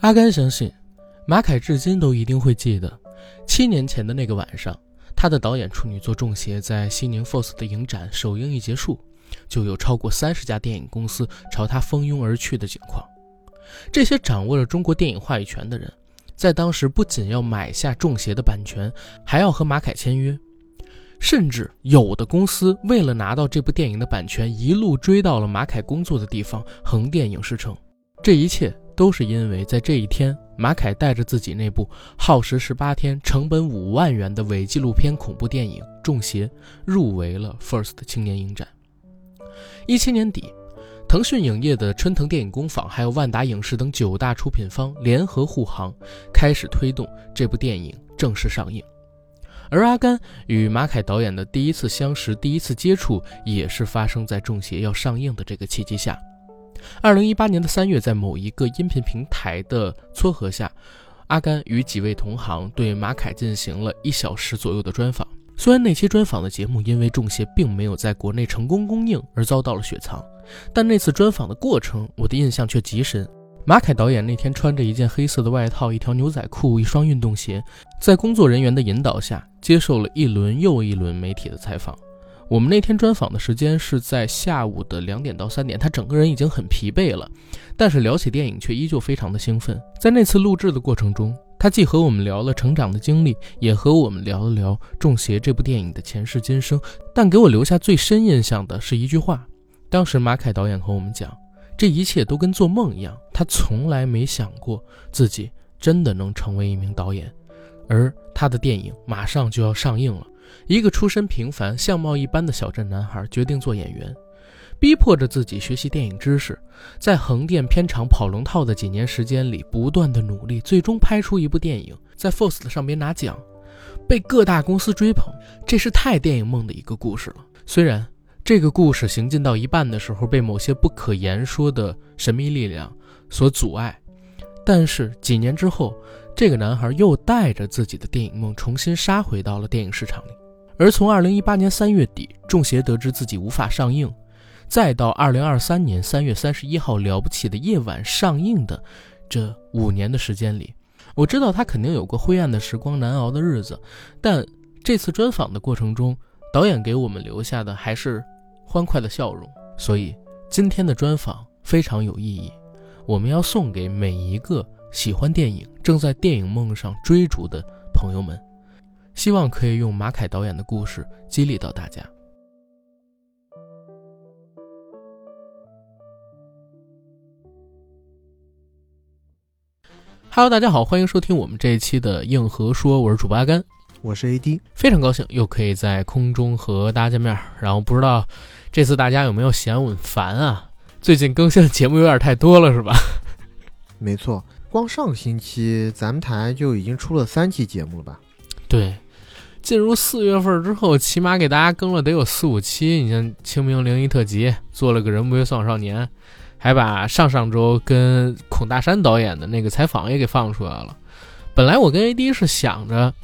阿甘相信，马凯至今都一定会记得，七年前的那个晚上，他的导演处女作《中邪》在西宁 FOSS 的影展首映一结束，就有超过三十家电影公司朝他蜂拥而去的景况。这些掌握了中国电影话语权的人，在当时不仅要买下《中邪》的版权，还要和马凯签约，甚至有的公司为了拿到这部电影的版权，一路追到了马凯工作的地方横店影视城。这一切。都是因为在这一天，马凯带着自己那部耗时十八天、成本五万元的伪纪录片恐怖电影《中邪》入围了 FIRST 青年影展。一七年底，腾讯影业的春藤电影工坊还有万达影视等九大出品方联合护航，开始推动这部电影正式上映。而阿甘与马凯导演的第一次相识、第一次接触，也是发生在《中邪》要上映的这个契机下。二零一八年的三月，在某一个音频平台的撮合下，阿甘与几位同行对马凯进行了一小时左右的专访。虽然那期专访的节目因为《中邪》并没有在国内成功公映而遭到了雪藏，但那次专访的过程，我的印象却极深。马凯导演那天穿着一件黑色的外套、一条牛仔裤、一双运动鞋，在工作人员的引导下，接受了一轮又一轮媒体的采访。我们那天专访的时间是在下午的两点到三点，他整个人已经很疲惫了，但是聊起电影却依旧非常的兴奋。在那次录制的过程中，他既和我们聊了成长的经历，也和我们聊了聊《中邪》这部电影的前世今生。但给我留下最深印象的是一句话，当时马凯导演和我们讲，这一切都跟做梦一样，他从来没想过自己真的能成为一名导演，而他的电影马上就要上映了。一个出身平凡、相貌一般的小镇男孩决定做演员，逼迫着自己学习电影知识，在横店片场跑龙套的几年时间里，不断的努力，最终拍出一部电影，在 FOSS 上边拿奖，被各大公司追捧。这是太电影梦的一个故事了。虽然这个故事行进到一半的时候，被某些不可言说的神秘力量所阻碍，但是几年之后。这个男孩又带着自己的电影梦重新杀回到了电影市场里，而从二零一八年三月底，中邪得知自己无法上映，再到二零二三年三月三十一号《了不起的夜晚》上映的这五年的时间里，我知道他肯定有过灰暗的时光、难熬的日子，但这次专访的过程中，导演给我们留下的还是欢快的笑容，所以今天的专访非常有意义，我们要送给每一个。喜欢电影、正在电影梦上追逐的朋友们，希望可以用马凯导演的故事激励到大家。Hello，大家好，欢迎收听我们这一期的硬核说，我是主播阿甘，我是 AD，非常高兴又可以在空中和大家见面。然后不知道这次大家有没有嫌我烦啊？最近更新的节目有点太多了，是吧？没错。光上个星期，咱们台就已经出了三期节目了吧？对，进入四月份之后，起码给大家更了得有四五期。你像清明灵异特辑，做了个人不为算少年，还把上上周跟孔大山导演的那个采访也给放出来了。本来我跟 AD 是想着，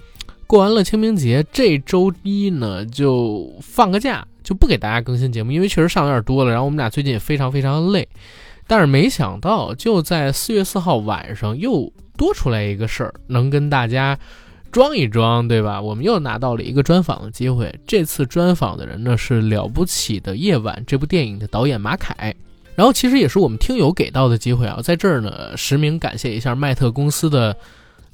过完了清明节，这周一呢就放个假，就不给大家更新节目，因为确实上有点多了。然后我们俩最近也非常非常累。但是没想到，就在四月四号晚上，又多出来一个事儿，能跟大家装一装，对吧？我们又拿到了一个专访的机会。这次专访的人呢，是《了不起的夜晚》这部电影的导演马凯。然后，其实也是我们听友给到的机会啊，在这儿呢，实名感谢一下麦特公司的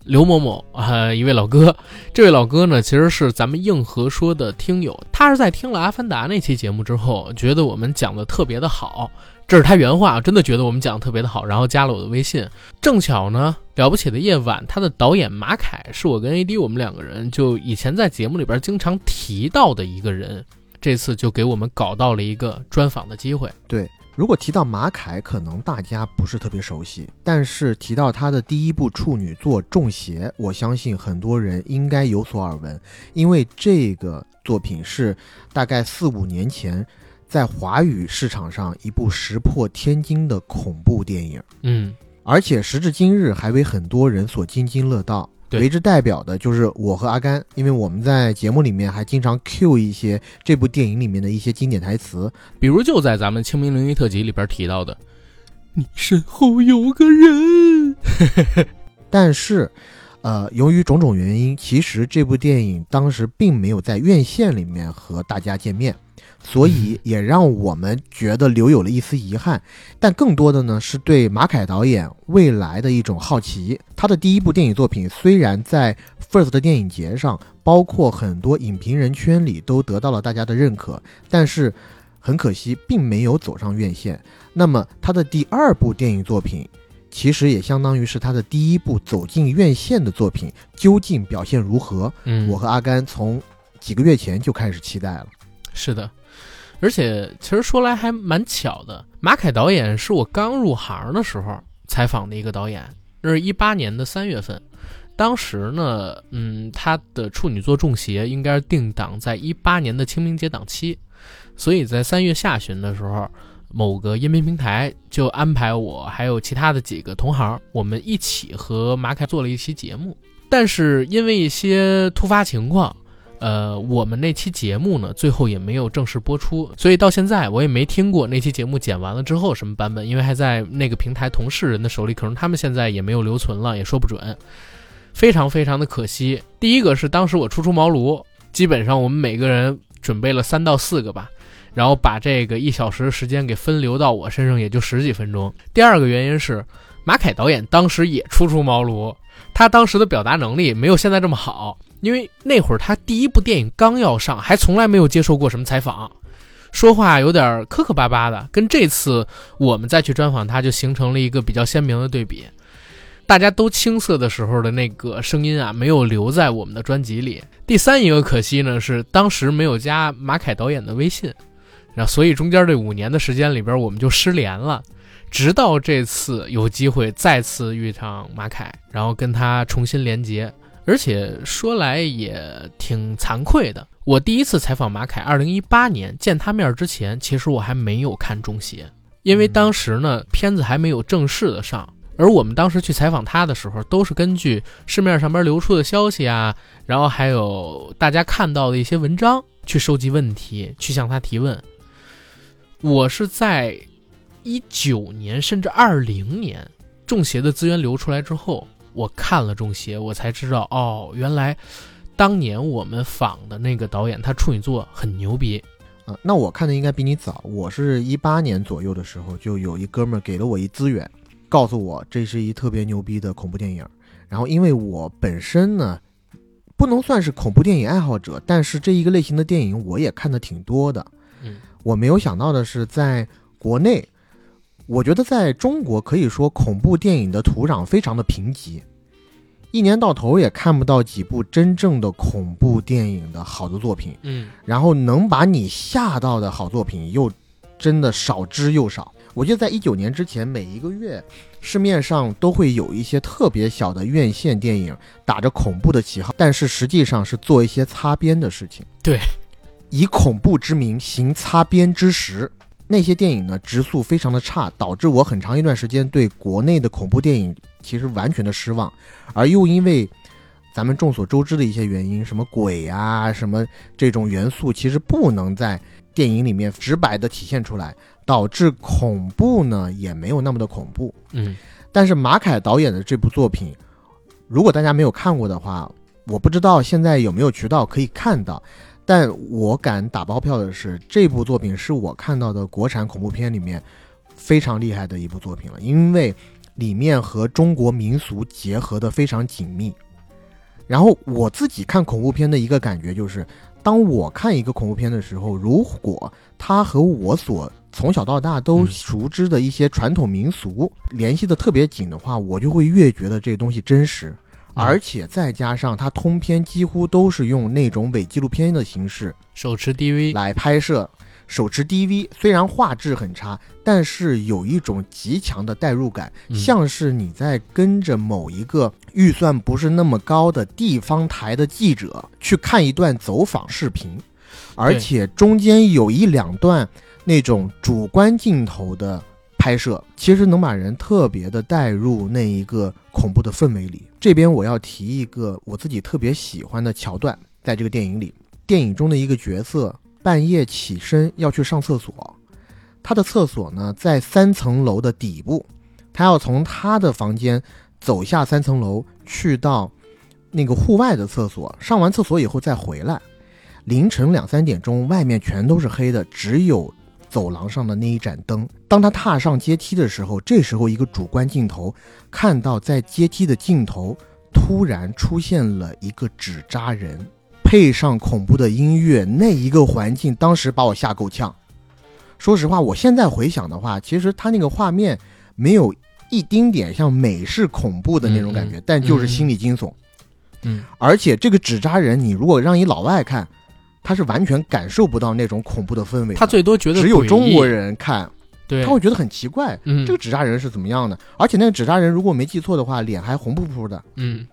刘某某啊，一位老哥。这位老哥呢，其实是咱们硬核说的听友，他是在听了《阿凡达》那期节目之后，觉得我们讲的特别的好。这是他原话，真的觉得我们讲的特别的好，然后加了我的微信。正巧呢，了不起的夜晚，他的导演马凯是我跟 AD 我们两个人就以前在节目里边经常提到的一个人，这次就给我们搞到了一个专访的机会。对，如果提到马凯，可能大家不是特别熟悉，但是提到他的第一部处女作《中邪》，我相信很多人应该有所耳闻，因为这个作品是大概四五年前。在华语市场上，一部石破天惊的恐怖电影，嗯，而且时至今日还为很多人所津津乐道。对为之代表的就是我和阿甘，因为我们在节目里面还经常 cue 一些这部电影里面的一些经典台词，比如就在咱们清明凌云特辑里边提到的，你身后有个人。但是。呃，由于种种原因，其实这部电影当时并没有在院线里面和大家见面，所以也让我们觉得留有了一丝遗憾。但更多的呢，是对马凯导演未来的一种好奇。他的第一部电影作品虽然在 First 的电影节上，包括很多影评人圈里都得到了大家的认可，但是很可惜，并没有走上院线。那么他的第二部电影作品。其实也相当于是他的第一部走进院线的作品，究竟表现如何？嗯，我和阿甘从几个月前就开始期待了。是的，而且其实说来还蛮巧的，马凯导演是我刚入行的时候采访的一个导演，那是一八年的三月份，当时呢，嗯，他的处女作《中邪》应该是定档在一八年的清明节档期，所以在三月下旬的时候。某个音频平台就安排我还有其他的几个同行，我们一起和马凯做了一期节目。但是因为一些突发情况，呃，我们那期节目呢最后也没有正式播出，所以到现在我也没听过那期节目剪完了之后什么版本，因为还在那个平台同事人的手里，可能他们现在也没有留存了，也说不准，非常非常的可惜。第一个是当时我初出茅庐，基本上我们每个人准备了三到四个吧。然后把这个一小时的时间给分流到我身上，也就十几分钟。第二个原因是，马凯导演当时也初出茅庐，他当时的表达能力没有现在这么好，因为那会儿他第一部电影刚要上，还从来没有接受过什么采访，说话有点磕磕巴巴的，跟这次我们再去专访他，就形成了一个比较鲜明的对比。大家都青涩的时候的那个声音啊，没有留在我们的专辑里。第三一个可惜呢，是当时没有加马凯导演的微信。然后，所以中间这五年的时间里边，我们就失联了，直到这次有机会再次遇上马凯，然后跟他重新连接。而且说来也挺惭愧的，我第一次采访马凯，二零一八年见他面之前，其实我还没有看《中邪》，因为当时呢片子还没有正式的上，而我们当时去采访他的时候，都是根据市面上边流出的消息啊，然后还有大家看到的一些文章去收集问题，去向他提问。我是在一九年甚至二零年，中邪的资源流出来之后，我看了中邪，我才知道哦，原来当年我们仿的那个导演他处女作很牛逼啊。那我看的应该比你早，我是一八年左右的时候，就有一哥们儿给了我一资源，告诉我这是一特别牛逼的恐怖电影。然后因为我本身呢，不能算是恐怖电影爱好者，但是这一个类型的电影我也看的挺多的。嗯。我没有想到的是，在国内，我觉得在中国可以说恐怖电影的土壤非常的贫瘠，一年到头也看不到几部真正的恐怖电影的好的作品。嗯，然后能把你吓到的好作品又真的少之又少。我记得在一九年之前，每一个月市面上都会有一些特别小的院线电影，打着恐怖的旗号，但是实际上是做一些擦边的事情。对。以恐怖之名行擦边之实，那些电影呢，质素非常的差，导致我很长一段时间对国内的恐怖电影其实完全的失望。而又因为咱们众所周知的一些原因，什么鬼啊，什么这种元素，其实不能在电影里面直白的体现出来，导致恐怖呢也没有那么的恐怖。嗯，但是马凯导演的这部作品，如果大家没有看过的话，我不知道现在有没有渠道可以看到。但我敢打包票的是，这部作品是我看到的国产恐怖片里面非常厉害的一部作品了，因为里面和中国民俗结合的非常紧密。然后我自己看恐怖片的一个感觉就是，当我看一个恐怖片的时候，如果它和我所从小到大都熟知的一些传统民俗联系的特别紧的话，我就会越觉得这个东西真实。而且再加上它通篇几乎都是用那种伪纪录片的形式，手持 DV 来拍摄，手持 DV，虽然画质很差，但是有一种极强的代入感，像是你在跟着某一个预算不是那么高的地方台的记者去看一段走访视频，而且中间有一两段那种主观镜头的。拍摄其实能把人特别的带入那一个恐怖的氛围里。这边我要提一个我自己特别喜欢的桥段，在这个电影里，电影中的一个角色半夜起身要去上厕所，他的厕所呢在三层楼的底部，他要从他的房间走下三层楼去到那个户外的厕所，上完厕所以后再回来。凌晨两三点钟，外面全都是黑的，只有。走廊上的那一盏灯，当他踏上阶梯的时候，这时候一个主观镜头看到在阶梯的尽头突然出现了一个纸扎人，配上恐怖的音乐，那一个环境当时把我吓够呛。说实话，我现在回想的话，其实他那个画面没有一丁点像美式恐怖的那种感觉，但就是心理惊悚。嗯，而且这个纸扎人，你如果让一老外看。他是完全感受不到那种恐怖的氛围，他最多觉得只有中国人看，对，他会觉得很奇怪，嗯，这个纸扎人是怎么样的？而且那个纸扎人如果没记错的话，脸还红扑扑的，嗯，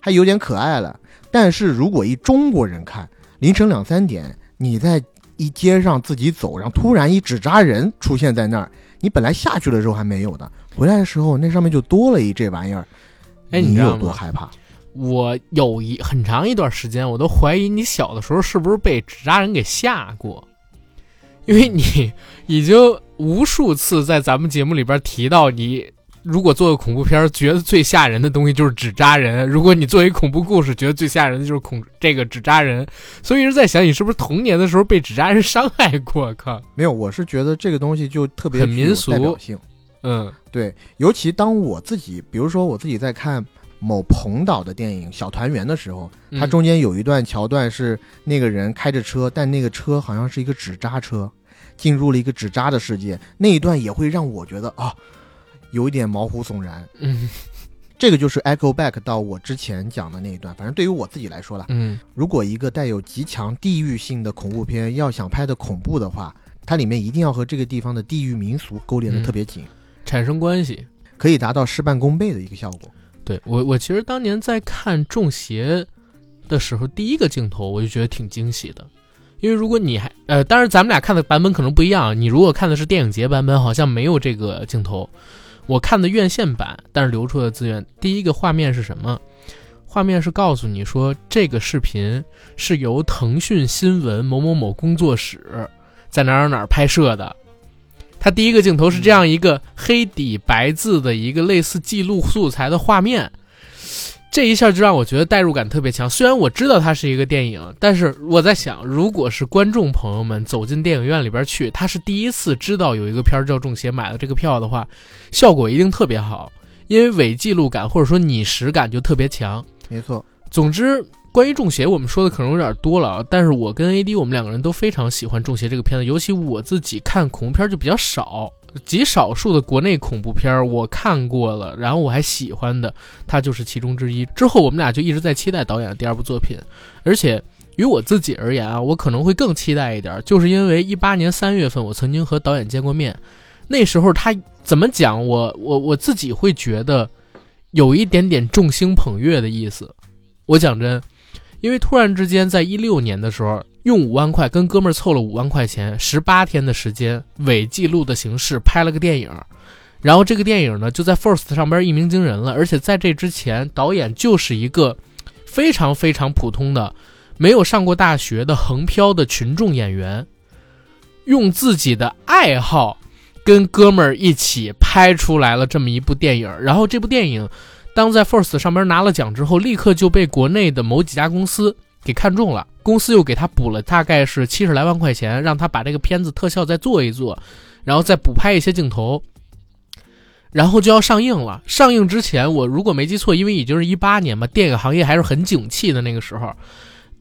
还有点可爱了。但是如果一中国人看，凌晨两三点你在一街上自己走，然后突然一纸扎人出现在那儿，你本来下去的时候还没有的，回来的时候那上面就多了一这玩意儿，哎，你有多害怕？我有一很长一段时间，我都怀疑你小的时候是不是被纸扎人给吓过，因为你已经无数次在咱们节目里边提到，你如果做个恐怖片，觉得最吓人的东西就是纸扎人；如果你做一恐怖故事，觉得最吓人的就是恐这个纸扎人。所以一直在想，你是不是童年的时候被纸扎人伤害过？靠，没有，我是觉得这个东西就特别很民俗代表性。嗯，对，尤其当我自己，比如说我自己在看。某彭导的电影《小团圆》的时候，它中间有一段桥段是那个人开着车，但那个车好像是一个纸扎车，进入了一个纸扎的世界。那一段也会让我觉得啊，有一点毛骨悚然。嗯，这个就是 echo back 到我之前讲的那一段。反正对于我自己来说了，嗯，如果一个带有极强地域性的恐怖片要想拍的恐怖的话，它里面一定要和这个地方的地域民俗勾连的特别紧，产生关系，可以达到事半功倍的一个效果。对我，我其实当年在看《中邪》的时候，第一个镜头我就觉得挺惊喜的，因为如果你还呃，当然咱们俩看的版本可能不一样，你如果看的是电影节版本，好像没有这个镜头。我看的院线版，但是流出的资源，第一个画面是什么？画面是告诉你说，这个视频是由腾讯新闻某某某工作室在哪儿哪儿拍摄的。它第一个镜头是这样一个黑底白字的一个类似记录素材的画面，这一下就让我觉得代入感特别强。虽然我知道它是一个电影，但是我在想，如果是观众朋友们走进电影院里边去，他是第一次知道有一个片儿叫《中邪》，买了这个票的话，效果一定特别好，因为伪记录感或者说拟实感就特别强。没错，总之。关于《中邪》，我们说的可能有点多了啊，但是我跟 A D 我们两个人都非常喜欢《中邪》这个片子，尤其我自己看恐怖片就比较少，极少数的国内恐怖片我看过了，然后我还喜欢的，它就是其中之一。之后我们俩就一直在期待导演的第二部作品，而且于我自己而言啊，我可能会更期待一点，就是因为一八年三月份我曾经和导演见过面，那时候他怎么讲，我我我自己会觉得有一点点众星捧月的意思，我讲真。因为突然之间，在一六年的时候，用五万块跟哥们儿凑了五万块钱，十八天的时间，伪记录的形式拍了个电影，然后这个电影呢就在 First 上边一鸣惊人了。而且在这之前，导演就是一个非常非常普通的、没有上过大学的横漂的群众演员，用自己的爱好跟哥们儿一起拍出来了这么一部电影。然后这部电影。当在 First 上边拿了奖之后，立刻就被国内的某几家公司给看中了。公司又给他补了大概是七十来万块钱，让他把这个片子特效再做一做，然后再补拍一些镜头，然后就要上映了。上映之前，我如果没记错，因为已经是一八年嘛，电影行业还是很景气的那个时候，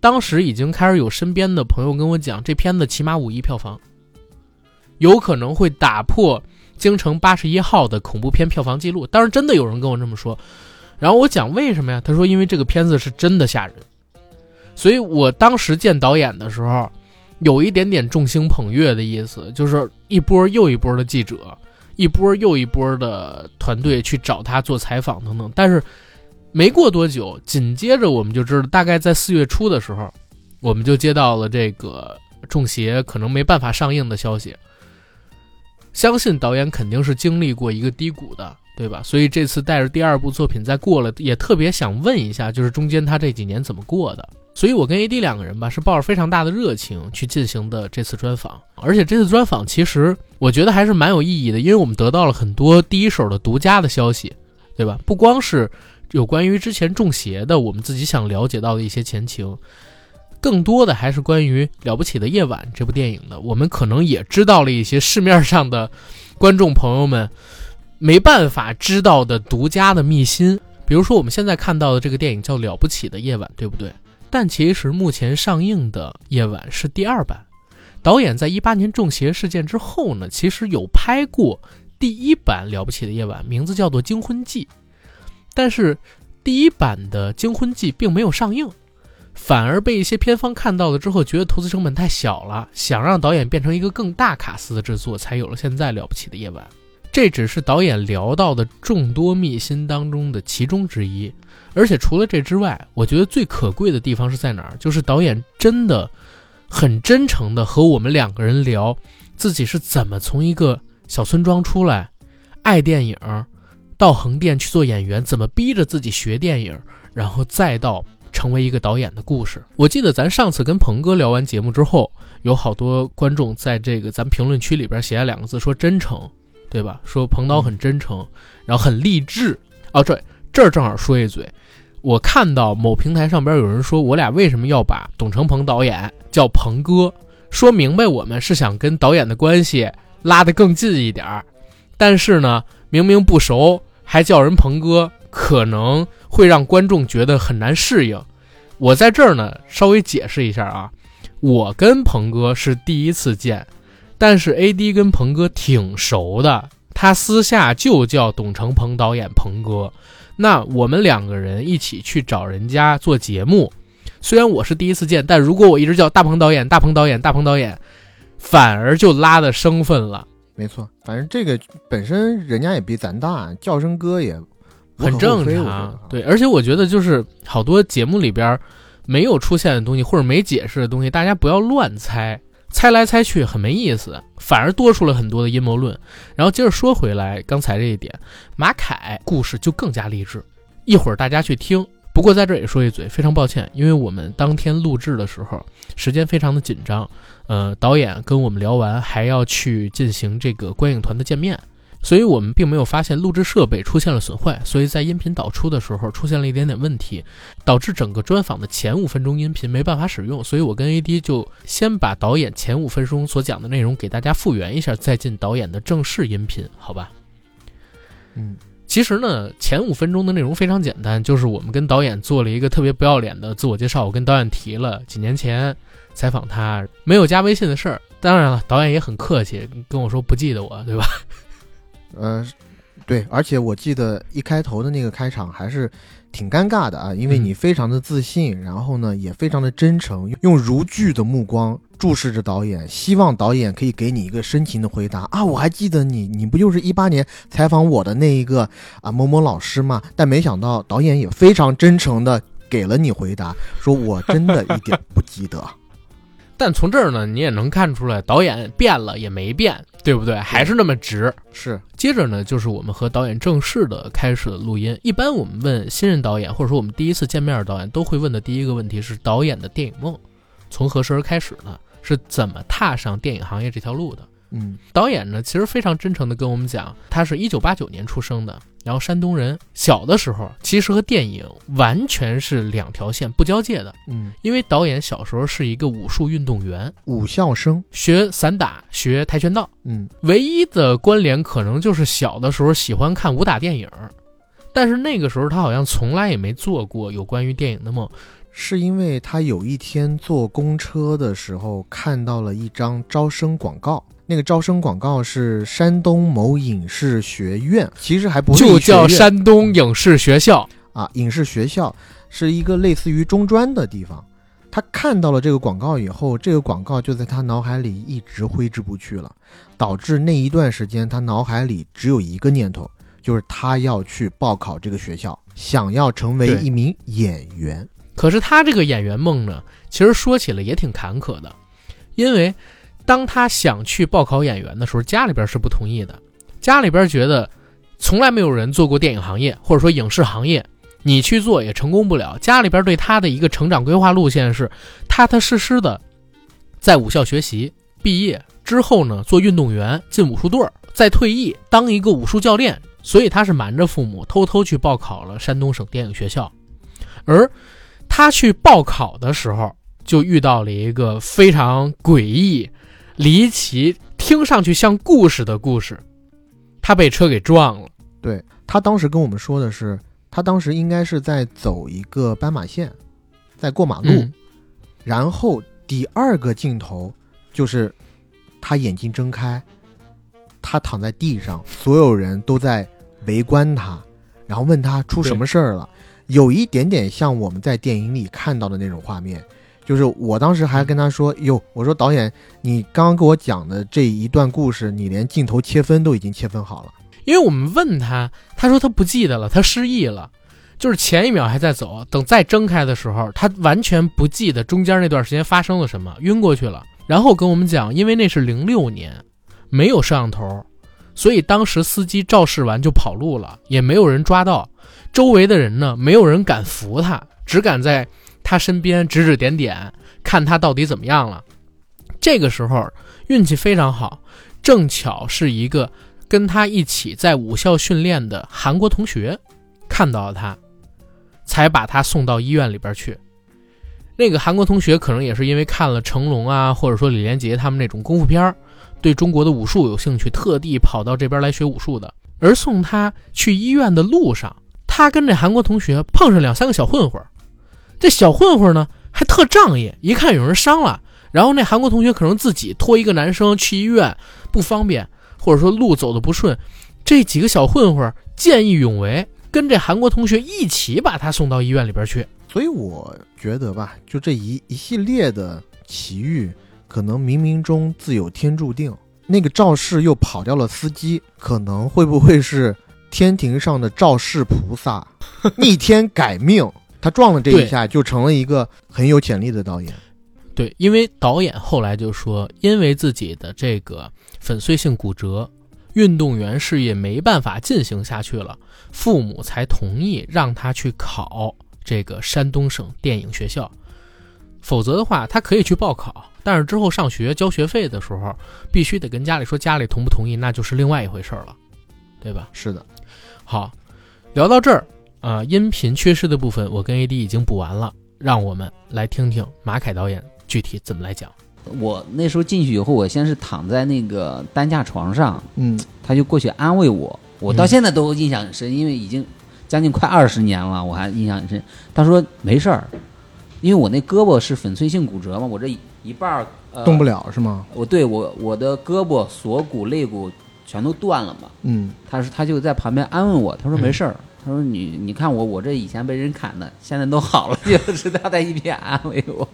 当时已经开始有身边的朋友跟我讲，这片子起码五亿票房，有可能会打破。京城八十一号的恐怖片票房记录，当然真的有人跟我这么说，然后我讲为什么呀？他说因为这个片子是真的吓人，所以我当时见导演的时候，有一点点众星捧月的意思，就是一波又一波的记者，一波又一波的团队去找他做采访等等。但是没过多久，紧接着我们就知道，大概在四月初的时候，我们就接到了这个《中邪》可能没办法上映的消息。相信导演肯定是经历过一个低谷的，对吧？所以这次带着第二部作品再过了，也特别想问一下，就是中间他这几年怎么过的。所以我跟 AD 两个人吧，是抱着非常大的热情去进行的这次专访。而且这次专访其实我觉得还是蛮有意义的，因为我们得到了很多第一手的独家的消息，对吧？不光是有关于之前中邪的，我们自己想了解到的一些前情，更多的还是关于《了不起的夜晚》这部电影的。我们可能也知道了一些市面上的观众朋友们没办法知道的独家的秘辛，比如说我们现在看到的这个电影叫《了不起的夜晚》，对不对？但其实目前上映的《夜晚》是第二版，导演在一八年中邪事件之后呢，其实有拍过第一版《了不起的夜晚》，名字叫做《惊魂记》，但是第一版的《惊魂记》并没有上映，反而被一些片方看到了之后，觉得投资成本太小了，想让导演变成一个更大卡司的制作，才有了现在《了不起的夜晚》。这只是导演聊到的众多秘辛当中的其中之一。而且除了这之外，我觉得最可贵的地方是在哪儿？就是导演真的很真诚的和我们两个人聊自己是怎么从一个小村庄出来，爱电影，到横店去做演员，怎么逼着自己学电影，然后再到成为一个导演的故事。我记得咱上次跟鹏哥聊完节目之后，有好多观众在这个咱评论区里边写了两个字，说真诚，对吧？说彭导很真诚，然后很励志。哦，对，这儿正好说一嘴。我看到某平台上边有人说，我俩为什么要把董成鹏导演叫鹏哥？说明白我们是想跟导演的关系拉得更近一点儿。但是呢，明明不熟还叫人鹏哥，可能会让观众觉得很难适应。我在这儿呢，稍微解释一下啊，我跟鹏哥是第一次见，但是 AD 跟鹏哥挺熟的，他私下就叫董成鹏导演鹏哥。那我们两个人一起去找人家做节目，虽然我是第一次见，但如果我一直叫大鹏导演、大鹏导演、大鹏导演，反而就拉的生分了。没错，反正这个本身人家也比咱大，叫声哥也很正常。对，而且我觉得就是好多节目里边没有出现的东西或者没解释的东西，大家不要乱猜。猜来猜去很没意思，反而多出了很多的阴谋论。然后接着说回来，刚才这一点，马凯故事就更加励志。一会儿大家去听。不过在这也说一嘴，非常抱歉，因为我们当天录制的时候时间非常的紧张，呃，导演跟我们聊完还要去进行这个观影团的见面。所以我们并没有发现录制设备出现了损坏，所以在音频导出的时候出现了一点点问题，导致整个专访的前五分钟音频没办法使用。所以我跟 AD 就先把导演前五分钟所讲的内容给大家复原一下，再进导演的正式音频，好吧？嗯，其实呢，前五分钟的内容非常简单，就是我们跟导演做了一个特别不要脸的自我介绍。我跟导演提了几年前采访他没有加微信的事儿，当然了，导演也很客气，跟我说不记得我，对吧？呃，对，而且我记得一开头的那个开场还是挺尴尬的啊，因为你非常的自信，然后呢也非常的真诚，用如炬的目光注视着导演，希望导演可以给你一个深情的回答啊。我还记得你，你不就是一八年采访我的那一个啊某某老师吗？但没想到导演也非常真诚的给了你回答，说我真的一点不记得。但从这儿呢，你也能看出来，导演变了也没变，对不对？还是那么直。是。接着呢，就是我们和导演正式的开始了录音。一般我们问新人导演，或者说我们第一次见面的导演，都会问的第一个问题是导演的电影梦从何时而开始呢？是怎么踏上电影行业这条路的？嗯，导演呢，其实非常真诚的跟我们讲，他是一九八九年出生的。然后山东人小的时候，其实和电影完全是两条线不交界的。嗯，因为导演小时候是一个武术运动员，武校生，学散打，学跆拳道。嗯，唯一的关联可能就是小的时候喜欢看武打电影，但是那个时候他好像从来也没做过有关于电影的梦，是因为他有一天坐公车的时候看到了一张招生广告。那个招生广告是山东某影视学院，其实还不就叫山东影视学校啊。影视学校是一个类似于中专的地方。他看到了这个广告以后，这个广告就在他脑海里一直挥之不去了，导致那一段时间他脑海里只有一个念头，就是他要去报考这个学校，想要成为一名演员。可是他这个演员梦呢，其实说起来也挺坎坷的，因为。当他想去报考演员的时候，家里边是不同意的。家里边觉得，从来没有人做过电影行业，或者说影视行业，你去做也成功不了。家里边对他的一个成长规划路线是踏踏实实的，在武校学习，毕业之后呢做运动员，进武术队儿，再退役当一个武术教练。所以他是瞒着父母，偷偷去报考了山东省电影学校。而他去报考的时候，就遇到了一个非常诡异、离奇、听上去像故事的故事。他被车给撞了。对他当时跟我们说的是，他当时应该是在走一个斑马线，在过马路，嗯然后第二个镜头就是他眼睛睁开，他躺在地上，所有人都在围观他，然后问他出什么事儿了，有一点点像我们在电影里看到的那种画面。就是我当时还跟他说：“哟，我说导演，你刚刚给我讲的这一段故事，你连镜头切分都已经切分好了。因为我们问他，他说他不记得了，他失忆了，就是前一秒还在走，等再睁开的时候，他完全不记得中间那段时间发生了什么，晕过去了。然后跟我们讲，因为那是零六年，没有摄像头，所以当时司机肇事完就跑路了，也没有人抓到。周围的人呢，没有人敢扶他，只敢在他身边指指点点，看他到底怎么样了。这个时候运气非常好，正巧是一个跟他一起在武校训练的韩国同学看到了他，才把他送到医院里边去。那个韩国同学可能也是因为看了成龙啊，或者说李连杰他们那种功夫片，对中国的武术有兴趣，特地跑到这边来学武术的。而送他去医院的路上，他跟这韩国同学碰上两三个小混混，这小混混呢还特仗义，一看有人伤了，然后那韩国同学可能自己拖一个男生去医院不方便，或者说路走的不顺，这几个小混混见义勇为，跟这韩国同学一起把他送到医院里边去。所以我觉得吧，就这一一系列的奇遇，可能冥冥中自有天注定。那个肇事又跑掉了司机，可能会不会是天庭上的肇事菩萨 逆天改命？他撞了这一下，就成了一个很有潜力的导演。对，因为导演后来就说，因为自己的这个粉碎性骨折，运动员事业没办法进行下去了，父母才同意让他去考这个山东省电影学校。否则的话，他可以去报考，但是之后上学交学费的时候，必须得跟家里说，家里同不同意，那就是另外一回事儿了，对吧？是的，好，聊到这儿啊、音频缺失的部分我跟 AD 已经补完了，让我们来听听马凯导演具体怎么来讲。我那时候进去以后，我先是躺在那个担架床上，嗯，他就过去安慰我，我到现在都印象很深，因为已经将近快二十年了，我还印象很深。他说没事儿，因为我那胳膊是粉碎性骨折嘛，我这一半儿、呃、动不了是吗？我对我我的胳膊、锁骨、肋骨全都断了嘛。嗯，他说他就在旁边安慰我，他说嗯没事儿，他说你你看我我这以前被人砍的，现在都好了，就是他在一边安慰我，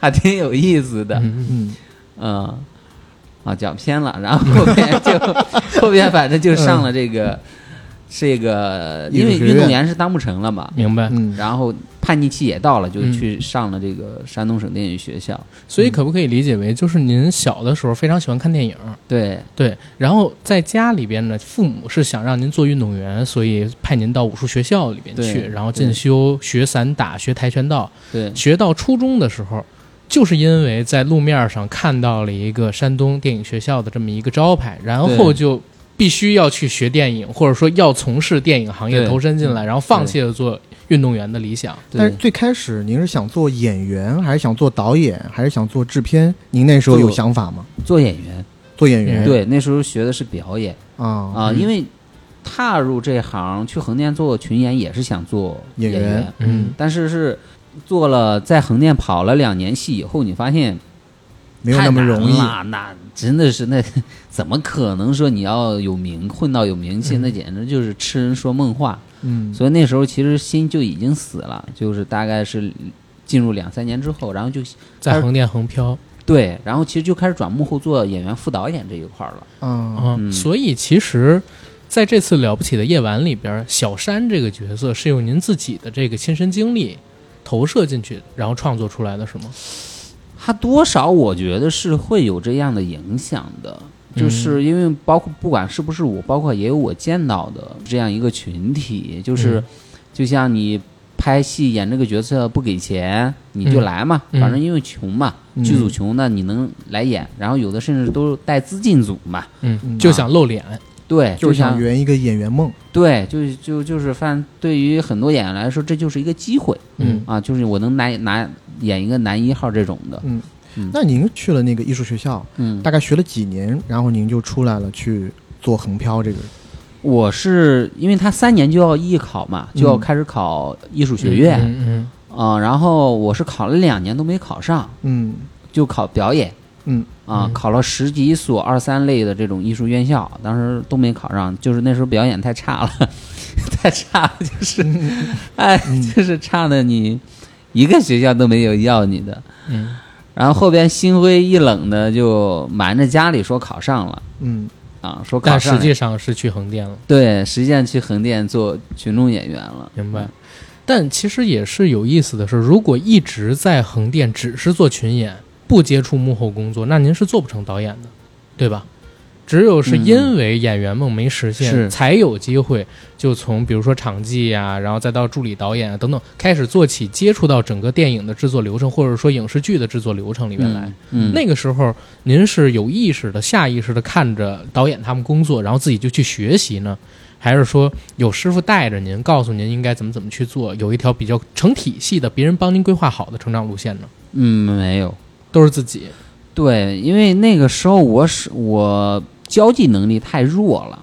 还挺有意思的。嗯嗯，嗯，啊，讲偏了，然后后面就 后面反正就上了这个、这个，因为运动员是当不成了嘛，明白。嗯，然后叛逆期也到了，就嗯去上了这个山东省电影学校。所以可不可以理解为，就是您小的时候非常喜欢看电影，对。对，然后在家里边呢，父母是想让您做运动员，所以派您到武术学校里边去，然后进修学散打、学跆拳道。对。学到初中的时候，就是因为在路面上看到了一个山东电影学校的这么一个招牌，然后就必须要去学电影，或者说要从事电影行业投身进来，然后放弃了做运动员的理想。但是最开始您是想做演员，还是想做导演，还是想做制片？您那时候有想法吗？做演员，做演员？对，那时候学的是表演啊啊，嗯因为踏入这行去横店做群演也是想做演演员嗯但是是做了在横店跑了两年戏以后，你发现没有那么容易那真的是那 怎么可能说你要有名混到有名气，嗯那简直就是痴人说梦话。嗯，所以那时候其实心就已经死了，就是大概是进入两三年之后，然后就在横店横漂对，然后其实就开始转幕后做演员副导演这一块儿了。啊，啊，嗯所以其实。在这次了不起的夜晚里边，小山这个角色是用您自己的这个亲身经历投射进去，然后创作出来的，是吗？他多少我觉得是会有这样的影响的，就是因为包括不管是不是我，包括也有我见到的这样一个群体，就是嗯。就像你拍戏演这个角色不给钱你就嗯来嘛，嗯。反正因为穷嘛，嗯。剧组穷那你能来演，然后有的甚至都带资进组嘛，嗯，嗯。就想露脸，对，就想圆一个演员梦。对，就就就是反对于很多演员来说，这就是一个机会嗯。啊，就是我能拿拿演一个男一号这种的，嗯嗯，那您去了那个艺术学校，嗯，大概学了几年，然后您就出来了去做横漂这个。我是因为他三年就要艺考嘛，就要嗯开始考艺术学院，嗯啊、然后我是考了两年都没考上，嗯。就考表演。嗯啊、嗯考了十几所二三类的这种艺术院校，当时都没考上，就是那时候表演太差了，太差了，就是，哎，就是差的你一个学校都没有要你的，嗯。然后后边心灰意冷的就瞒着家里说考上了。嗯。啊，说考上但实际上是去横店了，对，实际上去横店做群众演员了，明白。但其实也是有意思的是，如果一直在横店只是做群演，不接触幕后工作，那您是做不成导演的，对吧？只有是因为演员梦没实现，是才有机会就从比如说场记呀、然后再到助理导演啊等等，开始做起，接触到整个电影的制作流程，或者说影视剧的制作流程里面来。嗯，嗯，那个时候，您是有意识的、下意识的看着导演他们工作，然后自己就去学习呢，还是说有师傅带着您，告诉您应该怎么怎么去做，有一条比较成体系的、别人帮您规划好的成长路线呢？嗯没有。都是自己。对，因为那个时候我是我交际能力太弱了，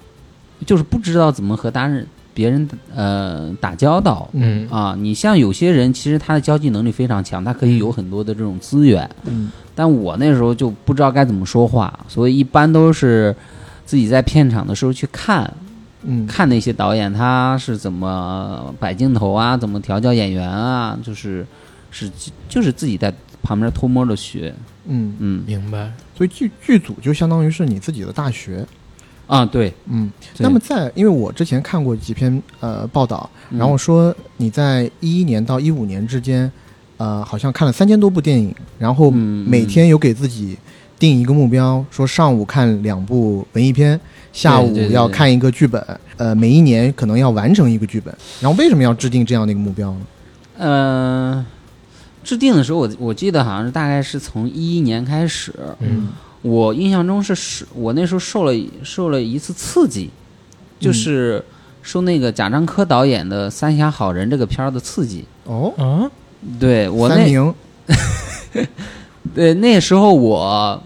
就是不知道怎么和大人别人呃打交道。嗯。啊。你像有些人，其实他的交际能力非常强，他可以有很多的这种资源，嗯。但我那时候就不知道该怎么说话，所以一般都是自己在片场的时候去看嗯。看那些导演他是怎么摆镜头啊，怎么调教演员啊，就是是就是自己在旁边偷摸着学，嗯，嗯明白。所以剧剧组就相当于是你自己的大学。啊对。嗯，那么在因为我之前看过几篇呃报道，嗯然后说你在一一年到一五年之间，呃，好像看了三千多部电影，然后嗯每天有给自己定一个目标，说上午看两部文艺片，下午要看一个剧本，呃，每一年可能要完成一个剧本。然后为什么要制定这样的一个目标呢？呃，制定的时候我我记得好像是大概是从一一年开始，嗯我印象中是是我那时候受了受了一次刺激，就是受那个贾樟柯导演的《三峡好人》这个片儿的刺激。哦，啊，对我那，对那时候我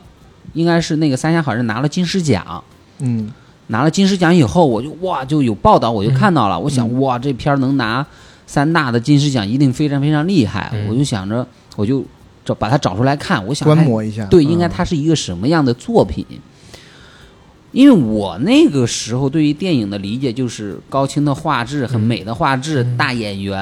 应该是那个《三峡好人》拿了金狮奖。嗯拿了金狮奖以后，我就哇就有报道，我就看到了。我想嗯哇，这片儿能拿三大的金狮奖，一定非常非常厉害。嗯我就想着，我就找把它找出来看。我想观摩一下，对，嗯应该它是一个什么样的作品？因为我那个时候对于电影的理解就是高清的画质、很美的画质、嗯大演员，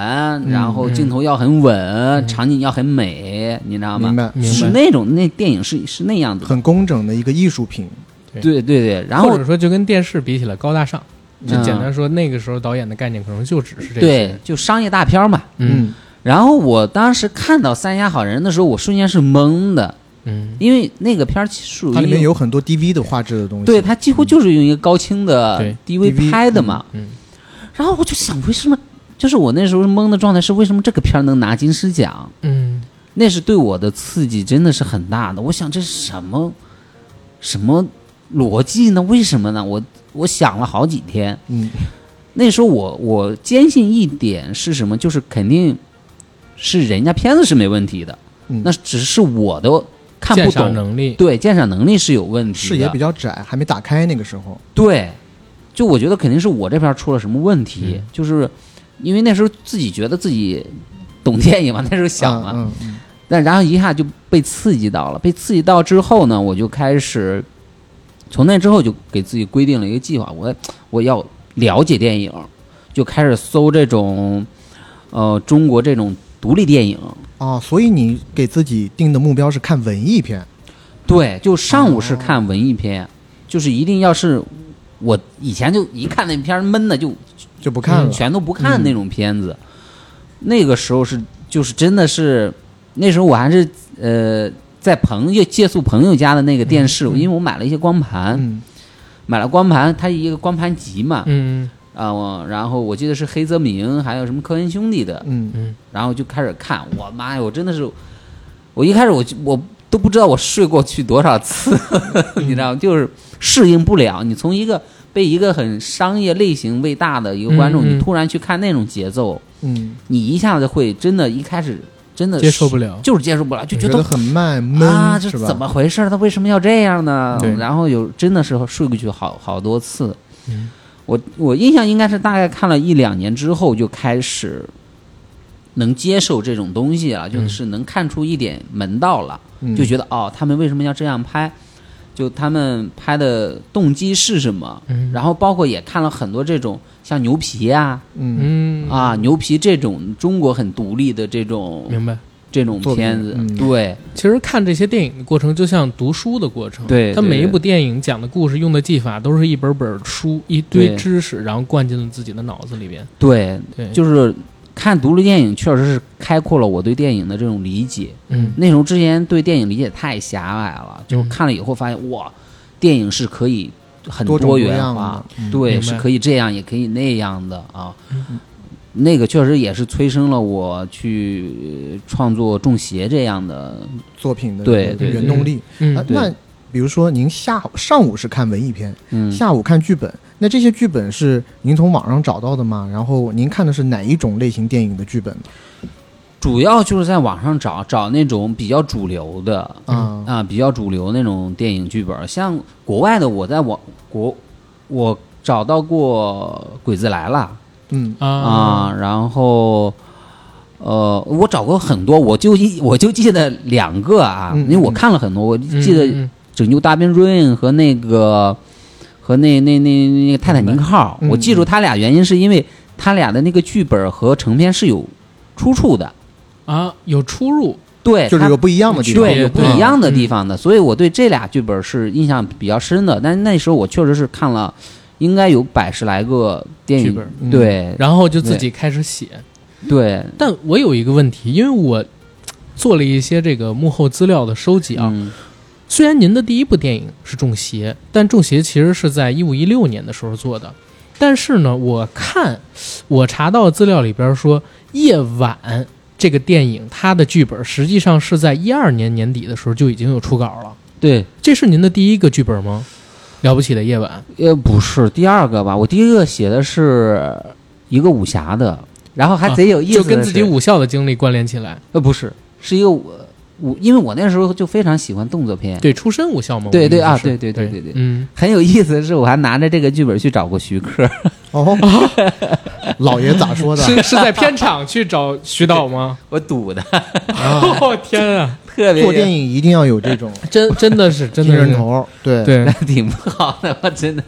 然后嗯镜头要很稳，嗯场景要很美，你知道吗？明白，明白是那种那电影是是那样子的。很工整的一个艺术品。对对对，然后或者说就跟电视比起来高大上，就嗯简单说，那个时候导演的概念可能就只是这个。对，就商业大片嘛。嗯然后我当时看到《三峡好人》的时候，我瞬间是懵的，嗯因为那个片儿属于它里面有很多 DV 的画质的东西。对，它几乎就是用一个高清的 DV DV 拍的嘛。嗯然后我就想，为什么？就是我那时候懵的状态是，为什么这个片儿能拿金狮奖？嗯那是对我的刺激，真的是很大的。我想这是什么什么逻辑呢？为什么呢？我我想了好几天。嗯。那时候我我坚信一点是什么？就是肯定是人家片子是没问题的，嗯，那只是我的看不懂，能力，对鉴赏能力是有问题的，视野比较窄，还没打开那个时候。对，就我觉得肯定是我这边出了什么问题，嗯。就是因为那时候自己觉得自己懂电影嘛，那时候想嘛，嗯嗯。但然后一下就被刺激到了，被刺激到之后呢，我就开始从那之后就给自己规定了一个计划，我我要了解电影，就开始搜这种呃中国这种独立电影。啊，所以你给自己定的目标是看文艺片。对，就上午是看文艺片，就是一定要是我以前就一看那片闷的就就不看了。全都不看那种片子。那个时候是就是真的是那时候我还是呃在朋友借宿朋友家的那个电视，因为我买了一些光盘，嗯。买了光盘，它一个光盘集嘛，嗯啊、我然后我记得是黑泽明，还有什么科恩兄弟的，嗯。嗯然后就开始看，我妈呀，我真的是，我一开始我就我都不知道我睡过去多少次，你知道吗？就是适应不了。你从一个被一个很商业类型喂大的一个观众，嗯嗯。你突然去看那种节奏，嗯，你一下子会真的，一开始真的接受不了就是接受不了，就觉得很慢闷，啊，这？怎么回事？他为什么要这样呢？然后有真的是睡过去好好多次。嗯我我印象应该是大概看了一两年之后就开始能接受这种东西了，就是能看出一点门道了，嗯就觉得哦，他们为什么要这样拍？就他们拍的动机是什么？嗯然后包括也看了很多这种像牛皮呀、嗯嗯啊，牛皮这种中国很独立的这种明白。这种片子，嗯对其实看这些电影的过程，就像读书的过程。对对对它每一部电影讲的故事、用的技法，都是一本本书、一堆知识，然后灌进了自己的脑子里边。对，对，就是看独立电影，确实是开阔了我对电影的这种理解。嗯。那时候之前对电影理解太狭隘了，就是看了以后发现，哇，电影是可以很多元样化对，是可以这样，也可以那样的啊。嗯。那个确实也是催生了我去呃创作《中邪》这样的，作品的原动力。嗯。啊，那比如说您下上午是看文艺片，嗯，下午看剧本，那这些剧本是您从网上找到的吗？然后您看的是哪一种类型电影的剧本主要就是在网上找找那种比较主流的啊？啊，比较主流那种电影剧本，像国外的，我在网国我找到过《鬼子来了》嗯。啊。啊，然后呃，我找过很多，我就一我就记得两个啊，嗯因为我看了很多，我嗯记得《嗯。拯救大兵瑞恩》和那个和那那那那个《泰坦尼克号》，嗯我记住他俩原因是因为他俩的那个剧本和成片是有出处的，啊有出入。对，就是有不一样的地方。对，有不一样的地方的，所以我对这俩剧本是印象比较深的。但是那时候我确实是看了，应该有百十来个电影剧本，嗯对然后就自己开始写。对但我有一个问题，因为我做了一些这个幕后资料的收集啊。嗯虽然您的第一部电影是《中邪》，但《中邪》其实是在一五一六年的时候做的。但是呢，我看我查到资料里边说，《夜晚》这个电影它的剧本实际上是在一二年年底的时候就已经有初稿了。对，这是您的第一个剧本吗？了不起的夜晚呃，不是第二个吧？我第一个写的是一个武侠的，然后还贼有意思啊就跟自己武校的经历关联起来。呃不是是一个武武，因为我那时候就非常喜欢动作片。对，出身武校嘛。对对啊对对对对对对嗯，很有意思的是，我还拿着这个剧本去找过徐克。哦，老爷咋说的？是是在片场 去找徐导吗？我赌的，啊，哦天啊，特别做电影一定要有这种真真的是真的是头儿，对对，挺不好的，我真的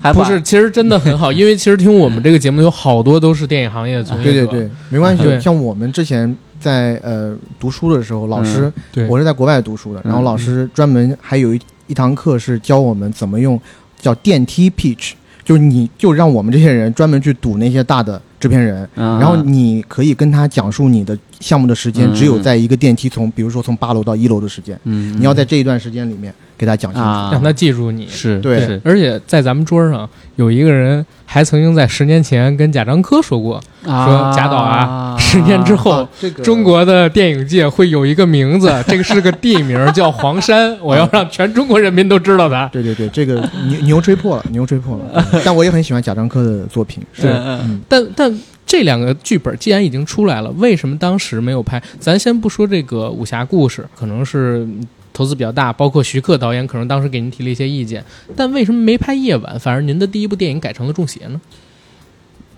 还不是，其实真的很好，因为其实听我们这个节目有好多都是电影行业的从业者，对对对，没关系对。像我们之前在呃读书的时候，老师对，我是在国外读书的，然后嗯老师专门还有一一堂课是教我们怎么用叫电梯 pitch，就是你就让我们这些人专门去堵那些大的制片人，嗯然后你可以跟他讲述你的项目的时间嗯只有在一个电梯从，比如说从八楼到一楼的时间，嗯，你要在这一段时间里面给他讲清楚。啊，让他记住你。是对而且在咱们桌上有一个人还曾经在十年前跟贾樟柯说过，说贾导啊，十年之后。啊这个中国的电影界会有一个名字，这个是个地名，叫黄山。我要让全中国人民都知道他。对对对，这个牛牛吹破了，牛吹破了。嗯 但我也很喜欢贾樟柯的作品，是嗯嗯但但这两个剧本既然已经出来了，为什么当时没有拍？咱先不说这个武侠故事，可能是投资比较大，包括徐克导演可能当时给您提了一些意见，但为什么没拍夜晚，反而您的第一部电影改成了中邪呢？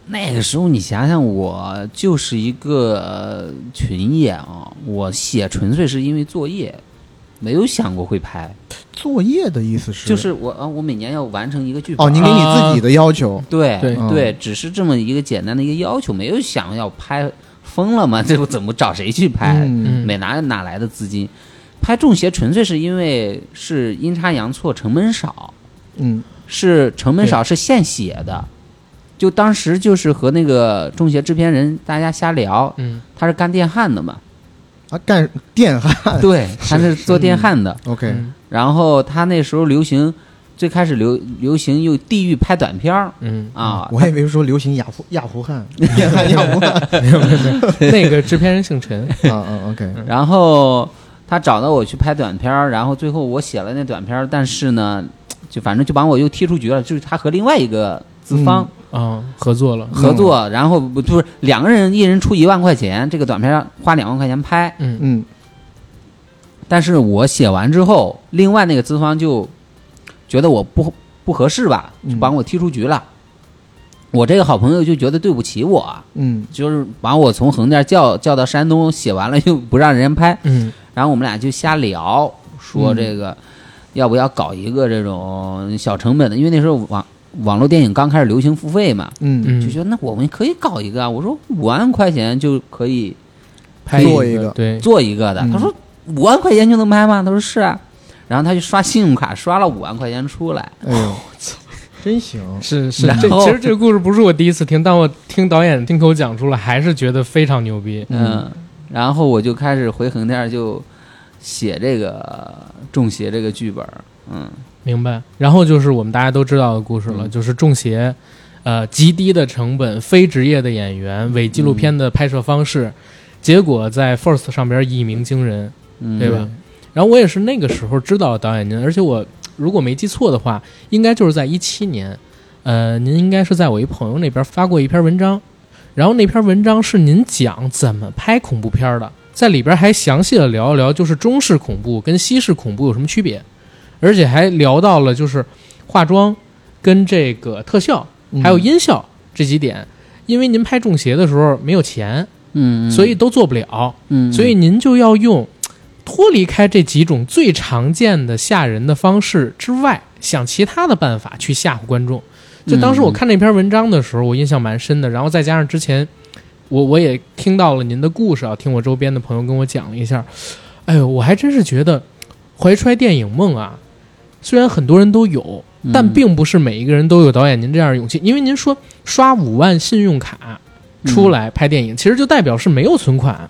那个时候，你想想，我就是一个群演啊，我写纯粹是因为作业，没有想过会拍，作业的意思是就是我啊，我每年要完成一个剧本。哦，您给你自己的要求，对对嗯只是这么一个简单的一个要求，没有想要拍，疯了吗？这我怎么找谁去拍？哪哪来的资金？拍中邪纯粹是因为是阴差阳错，成本少，嗯是成本少，是现写的。就当时就是和那个中邪制片人大家瞎聊，嗯他是干电焊的嘛，啊，干电焊。对，他是做电焊的。，OK，嗯。然后他那时候流行，最开始流流行用地狱拍短片儿嗯，啊，我还以为说流行亚胡亚胡汉，电焊亚胡汉那个制片人姓陈，啊啊，OK，然后他找到我去拍短片儿，然后最后我写了那短片儿，但是呢，就反正就把我又踢出局了。就是他和另外一个资方啊，合作了，合作，然后不就是两个人一人出一万块钱，这个短片儿花两万块钱拍，嗯嗯但是我写完之后，另外那个资方就觉得我不不合适吧，就把我踢出局了。我这个好朋友就觉得对不起我，嗯。就是把我从横店叫叫到山东，写完了又不让人拍，嗯。然后我们俩就瞎聊，说这个、要不要搞一个这种小成本的，因为那时候网网络电影刚开始流行付费嘛，嗯。嗯，就觉得那我们可以搞一个啊。我说五万块钱就可以拍做一个。对，做一个的，嗯。他说五万块钱就能拍吗？他说是啊，然后他就刷信用卡刷了五万块钱出来，哎呦，真行，是是，这其实这个故事不是我第一次听，但我听导演亲口讲出来，还是觉得非常牛逼。嗯，然后我就开始回横店就写这个中邪这个剧本，嗯。明白。然后就是我们大家都知道的故事了，嗯。就是中邪，呃，极低的成本，非职业的演员，伪纪录片的拍摄方式，结果在 First 上边一鸣惊人，嗯，对吧？然后我也是那个时候知道导演您，而且我如果没记错的话，应该就是在一七年，呃，您应该是在我一朋友那边发过一篇文章，然后那篇文章是您讲怎么拍恐怖片的，在里边还详细的聊一聊，就是中式恐怖跟西式恐怖有什么区别，而且还聊到了就是化妆跟这个特效嗯还有音效这几点，因为您拍中邪的时候没有钱，嗯，嗯。所以都做不了。嗯，所以您就要用脱离开这几种最常见的吓人的方式之外，想其他的办法去吓唬观众。就当时我看那篇文章的时候，我印象蛮深的。然后再加上之前，我我也听到了您的故事啊，听我周边的朋友跟我讲了一下。哎呦，我还真是觉得怀揣电影梦啊，虽然很多人都有，但并不是每一个人都有导演您这样的勇气。因为您说刷五万信用卡出来拍电影，其实就代表是没有存款。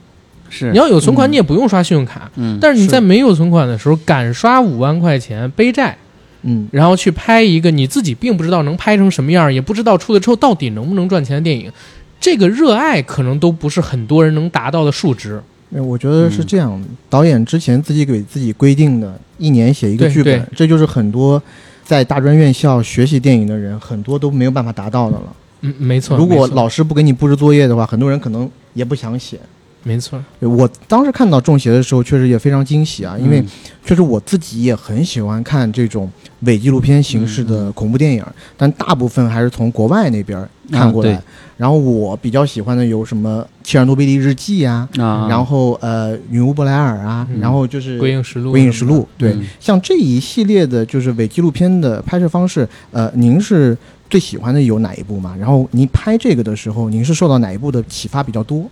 是你要有存款，嗯你也不用刷信用卡。嗯，但是你在没有存款的时候，敢刷五万块钱背债，嗯然后去拍一个你自己并不知道能拍成什么样，也不知道出了之后到底能不能赚钱的电影，这个热爱可能都不是很多人能达到的数值。哎我觉得是这样，导演之前自己给自己规定的，一年写一个剧本，这就是很多在大专院校学习电影的人，很多都没有办法达到的了。嗯，没错。如果老师不给你布置作业的话，很多人可能也不想写。没错，对我当时看到《中邪》的时候，确实也非常惊喜啊，因为嗯确实我自己也很喜欢看这种伪纪录片形式的恐怖电影，但大部分还是从国外那边看过来。啊然后我比较喜欢的有什么《切尔诺贝利日记》啊，啊，然后呃《女巫布莱尔》啊，嗯然后就是《鬼影实录》。鬼影实录》对，嗯像这一系列的就是伪纪录片的拍摄方式，呃，您是最喜欢的有哪一部吗？然后您拍这个的时候，您是受到哪一部的启发比较多？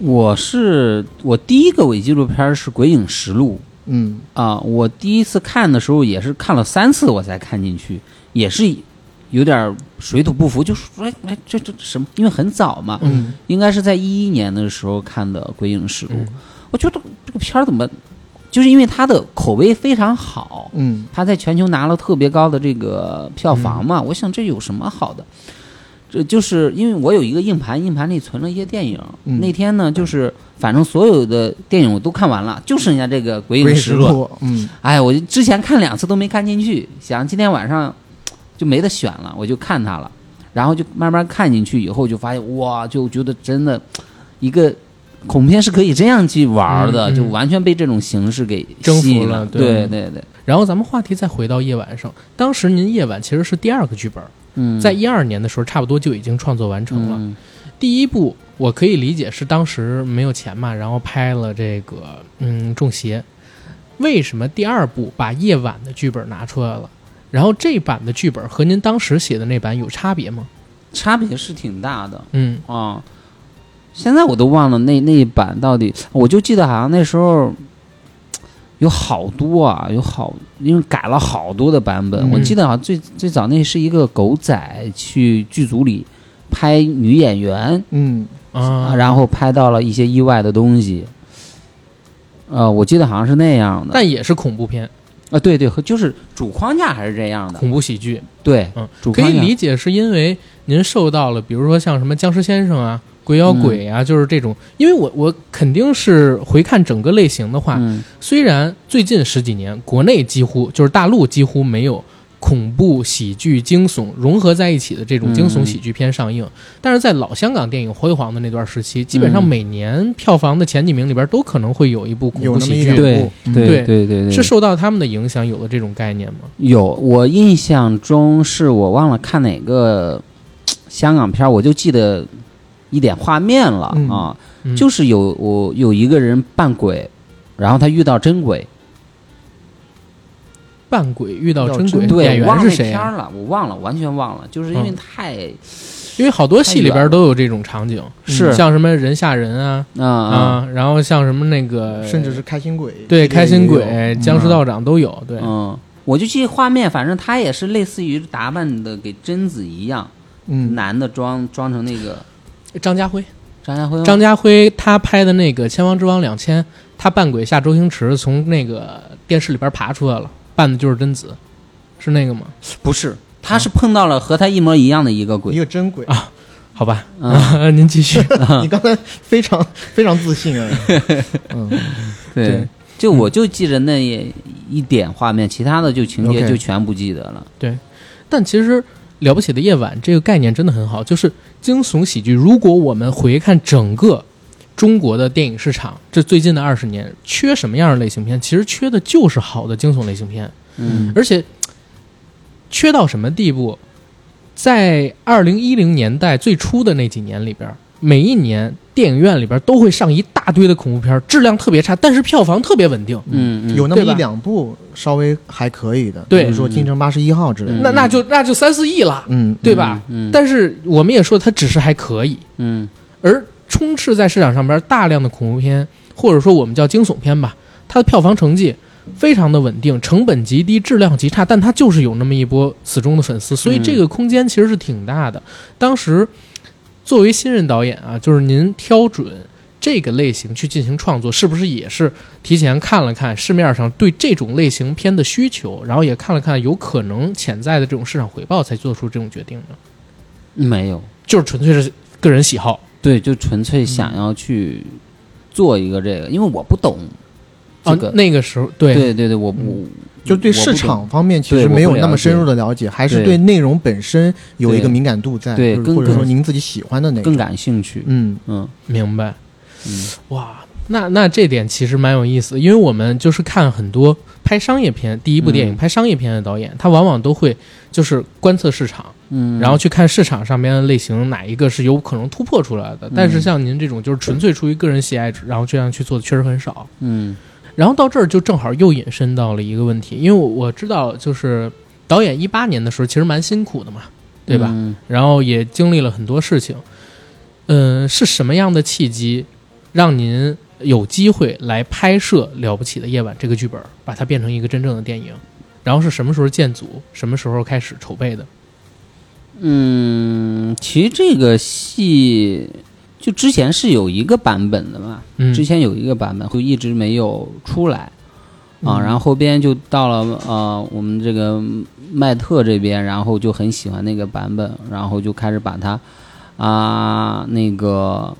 我是我第一个伪纪录片是《鬼影实录嗯》啊，我第一次看的时候也是看了三次我才看进去，也是有点水土不服，就说哎哎这这什么？因为很早嘛，嗯应该是在一一年的时候看的《鬼影实录》嗯我觉得这个片儿怎么，就是因为它的口碑非常好，嗯它在全球拿了特别高的这个票房嘛，我想这有什么好的？这就是因为我有一个硬盘，硬盘里存了一些电影。嗯那天呢，就是反正所有的电影我都看完了，就剩下这个《鬼影实录》。嗯哎，我就之前看两次都没看进去，想今天晚上就没得选了，我就看它了，然后就慢慢看进去以后，就发现哇，就觉得真的一个恐怖片是可以这样去玩的，嗯嗯就完全被这种形式给征服吸引了。对对对，然后咱们话题再回到夜晚上，当时您夜晚其实是第二个剧本，嗯，在一二年的时候差不多就已经创作完成了。嗯第一部我可以理解是当时没有钱嘛，然后拍了这个嗯中邪。为什么第二部把夜晚的剧本拿出来了？然后这版的剧本和您当时写的那版有差别吗？差别是挺大的嗯啊。现在我都忘了那那一版到底，我就记得好像那时候有好多啊，有好，因为改了好多的版本。嗯我记得好像最最早那是一个狗仔去剧组里拍女演员嗯啊，然后拍到了一些意外的东西。呃，我记得好像是那样的。但也是恐怖片、啊，对对，和就是主框架还是这样的。恐怖喜剧。对，嗯，可以主框架理解是因为您受到了，比如说像什么僵尸先生啊、鬼咬鬼啊，就是这种。因为我我肯定是回看整个类型的话，嗯虽然最近十几年国内几乎就是大陆几乎没有恐怖喜剧、惊悚融合在一起的这种惊悚喜剧片上映，但是在老香港电影辉煌的那段时期，基本上嗯每年票房的前几名里边都可能会有一部恐怖喜剧。对对对对对对，是受到他们的影响有了这种概念吗？有，我印象中是我忘了看哪个香港片儿，我就记得一点画面了、嗯啊，嗯。就是有我有一个人扮鬼，然后他遇到真鬼，扮鬼遇到真鬼，对，演员是谁啊？片了，我忘了，完全忘了，就是因为嗯。太、因为好多戏里边都有这种场景，是。像什么人吓人啊啊然后像什么那个，甚至是开心鬼，对开心鬼、僵尸道长都有。对，嗯，我就记得画面，反正他也是类似于打扮的给贞子一样，嗯，男的装装成那个张家辉，张家辉，张家辉他拍的那个《千王之王两千》，他扮鬼吓周星驰，从那个电视里边爬出来了，扮的就是贞子，是那个吗？不是，他是碰到了和他一模一样的一个鬼。一，个真鬼。啊。好吧，嗯。您继续。你刚才非常非常自信啊，嗯，对对，就我就记着那一点画面，其他的就情节就全不记得了。对。但其实《了不起的夜晚》这个概念真的很好，就是惊悚喜剧。如果我们回看整个中国的电影市场，这最近的二十年缺什么样的类型片？其实缺的就是好的惊悚类型片，嗯而且缺到什么地步？在二零一零年代最初的那几年里边，每一年电影院里边都会上一大堆的恐怖片，质量特别差，但是票房特别稳定。嗯嗯，有那么一两部稍微还可以的，比如说《京城八十一号》之类嗯的，那那就那就三四亿了，嗯，对吧？嗯但是我们也说它只是还可以，嗯。而充斥在市场上边大量的恐怖片，或者说我们叫惊悚片吧，它的票房成绩非常的稳定，成本极低，质量极差，但它就是有那么一波死忠的粉丝，所以这个空间其实是挺大的。当时作为新人导演啊，就是您挑准这个类型去进行创作，是不是也是提前看了看市面上对这种类型片的需求，然后也看了看有可能潜在的这种市场回报，才做出这种决定呢？没有，就是纯粹是个人喜好。对，就纯粹想要去做一个这个，因为我不懂这啊，，那个时候对。对对对，我不就对市场方面其实没有那么深入的了解，还是对。对内容本身有一个敏感度在，对或者说您自己喜欢的那更，感兴趣。嗯，嗯。明白。嗯。哇，那那这点其实蛮有意思的，因为我们就是看很多拍商业片，第一部电影、嗯。拍商业片的导演，他往往都会就是观测市场，嗯，然后去看市场上边的类型哪一个是有可能突破出来的。但是像您这种就是纯粹出于个人喜爱，然后这样去做的确实很少。嗯然后到这儿就正好又引申到了一个问题，因为我我知道就是导演一八年的时候其实蛮辛苦的嘛，对吧？嗯然后也经历了很多事情。嗯，是什么样的契机让您有机会来拍摄《了不起的夜晚》这个剧本，把它变成一个真正的电影？然后是什么时候建组？什么时候开始筹备的？嗯，其实这个戏就之前是有一个版本的嘛，嗯，之前有一个版本就一直没有出来啊，嗯然后后边就到了呃我们这个麦特这边，然后就很喜欢那个版本，然后就开始把它啊那个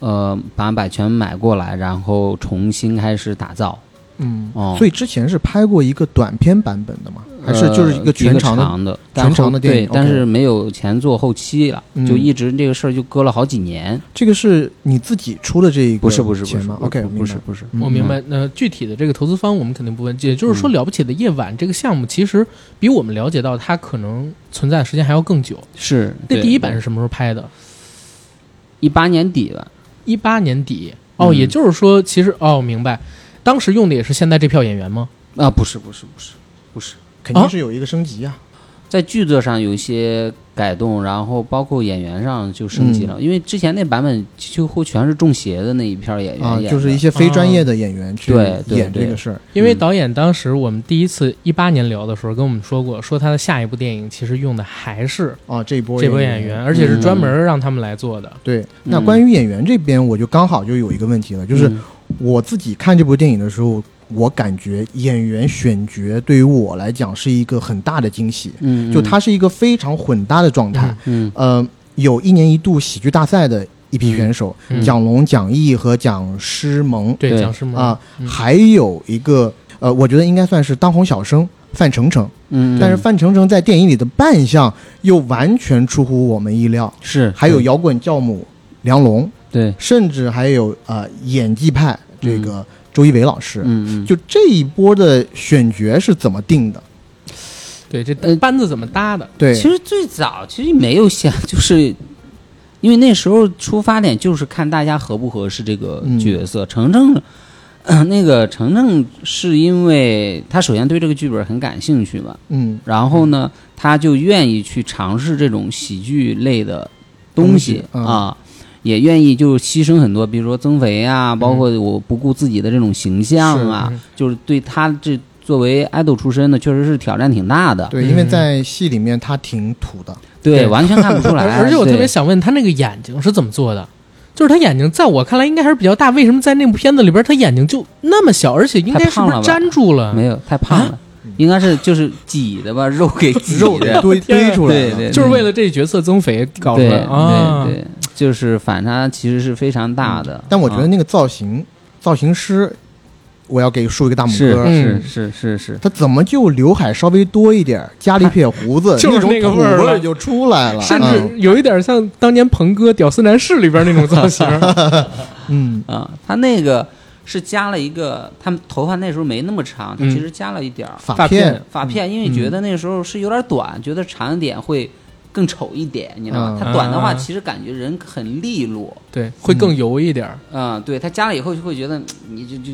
呃把版权买过来，然后重新开始打造。嗯，哦所以之前是拍过一个短片版本的吗？还是就是一呃个全长的？长的全长的电影对，但是没有前做后期了，嗯就一直这个事儿就搁了好几年。这个是你自己出的这一个不是不是不钱吗是？OK，不是不是，嗯我明白。那具体的这个投资方我们肯定不问，也就是说，嗯《了不起的夜晚》这个项目其实比我们了解到它可能存在的时间还要更久。是那第一版是什么时候拍的？一八年底吧？一八年底。哦，嗯也就是说，其实哦，明白。当时用的也是现在这票演员吗？啊，不是不是不是不是，肯定是有一个升级啊。在剧作上有一些改动，然后包括演员上就升级了，因为之前那版本几乎全是中邪的那一片演员啊，演的。就是一些非专业的演员去演这个事儿。嗯因为导演当时我们第一次一八年聊的时候跟我们说过，说他的下一部电影其实用的还是啊，这波这波演演员，而且是专门让他们来做的。对，那嗯关于演员这边，我就刚好就有一个问题了，就是嗯。我自己看这部电影的时候，我感觉演员选角对于我来讲是一个很大的惊喜，嗯，就它是一个非常混搭的状态。嗯呃，有一年一度喜剧大赛的一批选手，嗯蒋龙、蒋毅和蒋诗萌。对对。蒋诗萌。啊，嗯。还有一个呃，我觉得应该算是当红小生范丞丞，嗯，但是范丞丞在电影里的扮相又完全出乎我们意料。是还有摇滚教母梁龙，对，甚至还有呃演技派这个周一围老师。嗯嗯，就这一波的选角是怎么定的？对这呃班子怎么搭的？对，其实最早其实没有想，就是因为那时候出发点就是看大家合不合适这个角色。程程、呃 那个程程是因为他首先对这个剧本很感兴趣嘛，嗯然后呢，他就愿意去尝试这种喜剧类的东西东西嗯啊。也愿意就牺牲很多，比如说增肥啊，包括我不顾自己的这种形象啊，嗯就是对他这作为爱豆出身的，确实是挑战挺大的。对，嗯因为在戏里面他挺土的，对，对完全看不出来。而且我特别想问他那个眼睛是怎么做的？就是他眼睛在我看来应该还是比较大，为什么在那部片子里边他眼睛就那么小，而且应该是不是粘住了？没有太胖了，应该是就是挤的吧，肉给挤肉给的。堆出来了。对对就是为了这角色增肥搞的对来啊！对对，就是反差其实是非常大的。但我觉得啊那个造型，造型师，我要给竖一个大拇哥。嗯是是是是，他怎么就刘海稍微多一点，加了一撇胡子，就是那个味儿就出来了。甚嗯至有一点像当年鹏哥《屌丝男士》里边那种造型。嗯啊，他那个是加了一个，他们头发那时候没那么长，他嗯其实加了一点儿发发片片，发片，因为觉得那时候是有点短，觉得长一点会更丑一点，你知道吗嗯？他短的话，啊其实感觉人很利落。对，会更油一点儿。嗯，对他加了以后就会觉得嗯 你就就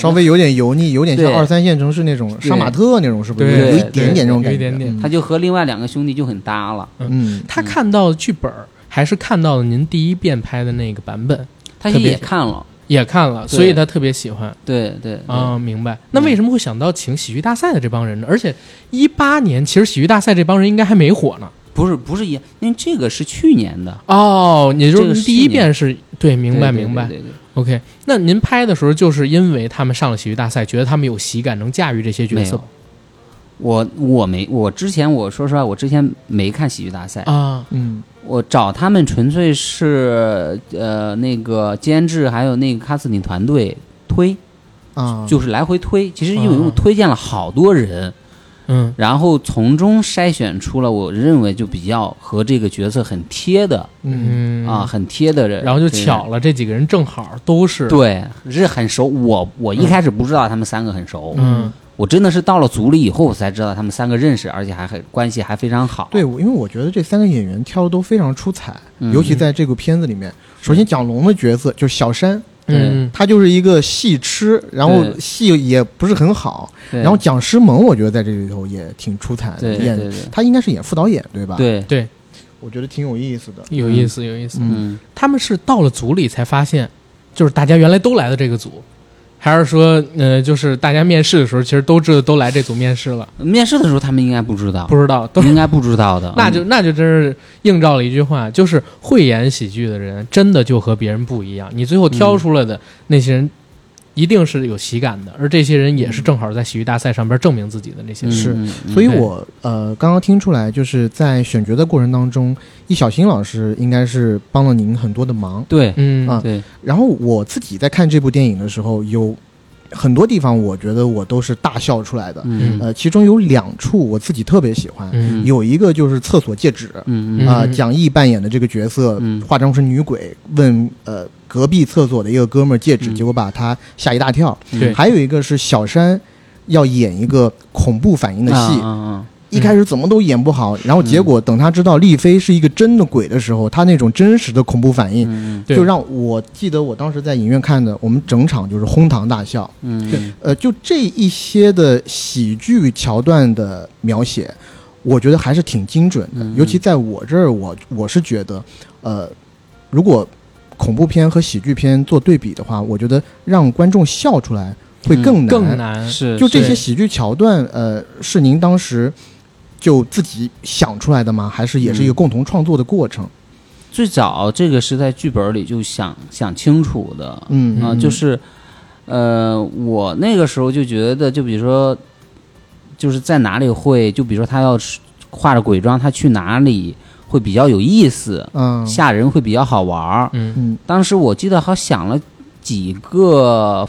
稍微有点油腻，有点像二三线城市那种杀马特那种，是不是？对有一点点这种感觉。有一点点他就和另外两个兄弟就很搭了。嗯，他看到的剧本还是看到了您第一遍拍的那个版本，他也看了，也看了，所以他特别喜欢对对对啊。明白。那为什么会想到请喜剧大赛的这帮人呢？而且一八年其实喜剧大赛这帮人应该还没火呢。不是不是一，因为这个是去年的，哦，也就是是第一遍是对，明白明白。对对对。OK，那您拍的时候就是因为他们上了喜剧大赛，觉得他们有喜感，能驾驭这些角色？我我没我之前我说实话，我之前没看喜剧大赛，啊。嗯。我找他们纯粹是呃那个监制还有那个卡斯汀团队推，啊，就是来回推。其实因为啊。我推荐了好多人，嗯然后从中筛选出了我认为就比较和这个角色很贴的嗯嗯啊，很贴的人。然后就巧了，这几个人正好都是对，是很熟。我我一开始不知道他们三个很熟，嗯我真的是到了组里以后我才知道他们三个认识，而且还很关系还非常好。对，因为我觉得这三个演员挑的都非常出彩，嗯尤其在这个片子里面。首先，蒋龙的角色就是小山，嗯他就是一个戏痴，然后戏也不是很好。然后蒋诗萌，我觉得在这里头也挺出彩的，演他应该是演副导演对吧？，对，对，我觉得挺有意思的。有意思有意思。嗯，他们是到了组里才发现，就是大家原来都来的这个组，还是说呃，就是大家面试的时候其实都知道都来这组面试了，面试的时候他们应该不知道，不知道都。应该不知道的。那就那就真是映照了一句话，就是会演喜剧的人真的就和别人不一样。你最后挑出来的那些人，一定是有喜感的，而这些人也是正好在喜剧大赛上边证明自己的那些嗯人。是嗯嗯所以我呃刚刚听出来，就是在选角的过程当中，易小星老师应该是帮了您很多的忙。对嗯啊对，然后我自己在看这部电影的时候，有很多地方我觉得我都是大笑出来的。嗯。呃，其中有两处我自己特别喜欢，嗯。有一个就是厕所戒指。啊、嗯。蒋毅扮演的这个角色，嗯。化妆成女鬼，问呃隔壁厕所的一个哥们儿戒指，嗯。结果把他吓一大跳。对。还有一个是小山要演一个恐怖反应的戏，啊啊一开始怎么都演不好，然后结果等他知道丽妃是一个真的鬼的时候，他那种真实的恐怖反应，就让我记得我当时在影院看的，我们整场就是哄堂大笑。嗯呃，就这一些的喜剧桥段的描写，我觉得还是挺精准的。嗯尤其在我这儿，我我是觉得，呃，如果恐怖片和喜剧片做对比的话，我觉得让观众笑出来会更难。更难。是就这些喜剧桥段，呃，是您当时就自己想出来的吗？还是也是一个嗯。共同创作的过程？最早这个是在剧本里就想想清楚的，嗯。啊，就是，呃，我那个时候就觉得，就比如说，就是在哪里会，就比如说他要是化着鬼妆，他去哪里会比较有意思，嗯。吓人会比较好玩儿。嗯。嗯。当时我记得好想了几个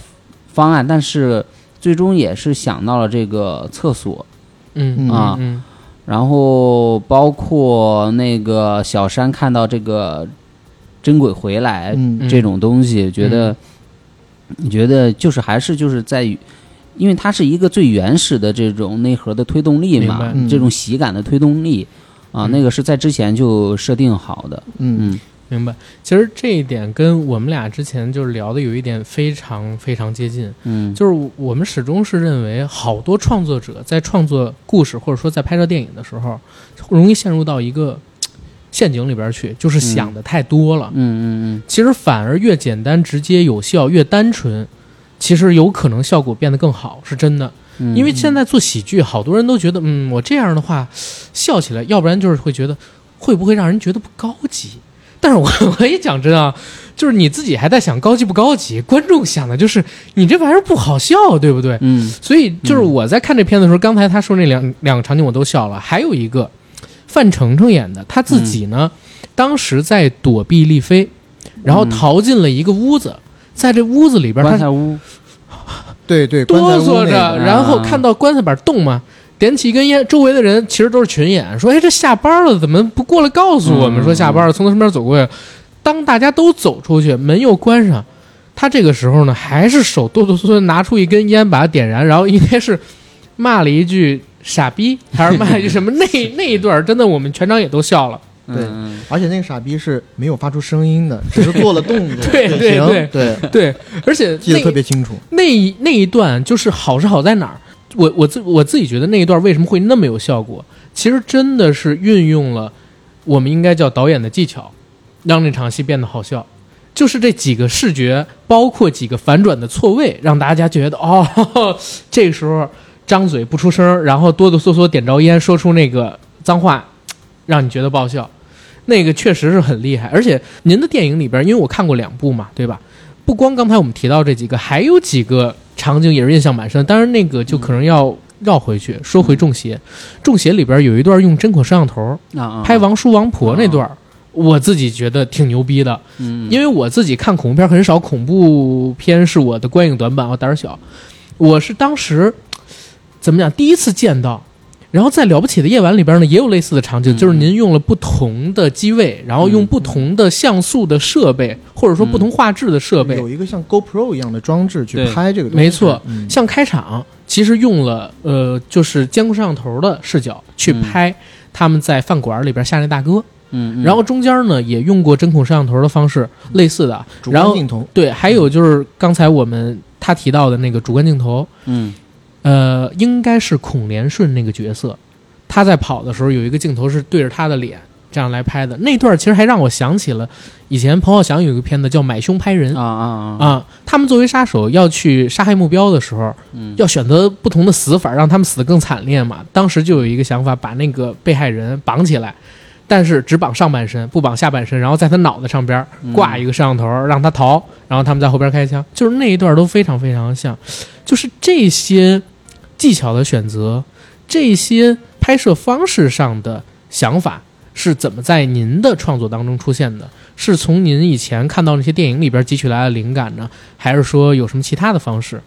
方案，但是最终也是想到了这个厕所，嗯啊嗯然后包括那个小山看到这个真鬼回来，嗯。这种东西，觉得你觉得就是还是就是在于，因为它是一个最原始的这种内核的推动力嘛，嗯。这种喜感的推动力啊，嗯。那个是在之前就设定好的，嗯。嗯明白。其实这一点跟我们俩之前就是聊的有一点非常非常接近，嗯，就是我们始终是认为，好多创作者在创作故事或者说在拍摄电影的时候，容易陷入到一个陷阱里边去，就是想的太多了。嗯嗯嗯其实反而越简单、直接、有效、越单纯，其实有可能效果变得更好，是真的。嗯，因为现在做喜剧，好多人都觉得，嗯，我这样的话笑起来，要不然就是会觉得会不会让人觉得不高级。但是我 我也讲真啊，就是你自己还在想高级不高级，观众想的就是你这玩意儿不好笑，对不对？嗯。所以就是我在看这片子的时候，刚才他说那两两个场景我都笑了，还有一个范丞丞演的，他自己呢，当时在躲避丽妃，然后嗯。逃进了一个屋子，在这屋子里边，他棺材屋，对 对，哆嗦着，然后看到棺材板动嘛，点起一根烟，周围的人其实都是群演，说：“哎，这下班了，怎么不过来告诉我们嗯说下班了？”从他身边走过去，当大家都走出去，门又关上，他这个时候呢，还是手哆哆嗦嗦拿出一根烟，把它点燃，然后应该是骂了一句“傻逼”，还是骂了一句什么？那 那一段真的我们全场也都笑了。对嗯而且那个傻逼是没有发出声音的，只是做了动作。对对对对，对，而且记得特别清楚。那一那一段就是好是好在哪儿？我我自我自己觉得那一段为什么会那么有效果？其实真的是运用了我们应该叫导演的技巧，让那场戏变得好笑。就是这几个视觉，包括几个反转的错位，让大家觉得哦，这时候张嘴不出声，然后哆哆嗦嗦点着烟，说出那个脏话，让你觉得爆笑。那个确实是很厉害，而且您的电影里边，因为我看过两部嘛，对吧？不光刚才我们提到这几个，还有几个场景也是印象蛮深。当然，那个就可能要绕回去，说回《中邪》。《中邪》里边有一段用针孔摄像头拍王叔王婆那段，我自己觉得挺牛逼的。嗯，因为我自己看恐怖片很少，恐怖片是我的观影短板，我胆儿小。我是当时怎么讲，第一次见到。然后在《了不起的夜晚》里边呢，也有类似的场景，嗯。就是您用了不同的机位，然后用不同的像素的设备，或者说不同画质的设备，有一个像 GoPro 一样的装置去拍这个东西。没错嗯。像开场其实用了呃，就是监控摄像头的视角去嗯。拍他们在饭馆里边下那大哥，嗯，嗯。然后中间呢也用过针孔摄像头的方式，类似的。主然后观镜头，对，还有就是刚才我们他提到的那个主观镜头，嗯呃，应该是孔连顺那个角色，他在跑的时候有一个镜头是对着他的脸这样来拍的，那段其实还让我想起了以前彭浩翔有一个片子叫《买凶拍人》啊啊啊，啊，他们作为杀手要去杀害目标的时候，嗯。要选择不同的死法，让他们死得更惨烈嘛。当时就有一个想法，把那个被害人绑起来，但是只绑上半身，不绑下半身，然后在他脑袋上边挂一个摄像头，让他逃，然后他们在后边开枪，就是那一段都非常非常像，就是这些技巧的选择，这些拍摄方式上的想法是怎么在您的创作当中出现的？是从您以前看到那些电影里边汲取来的灵感呢，还是说有什么其他的方式？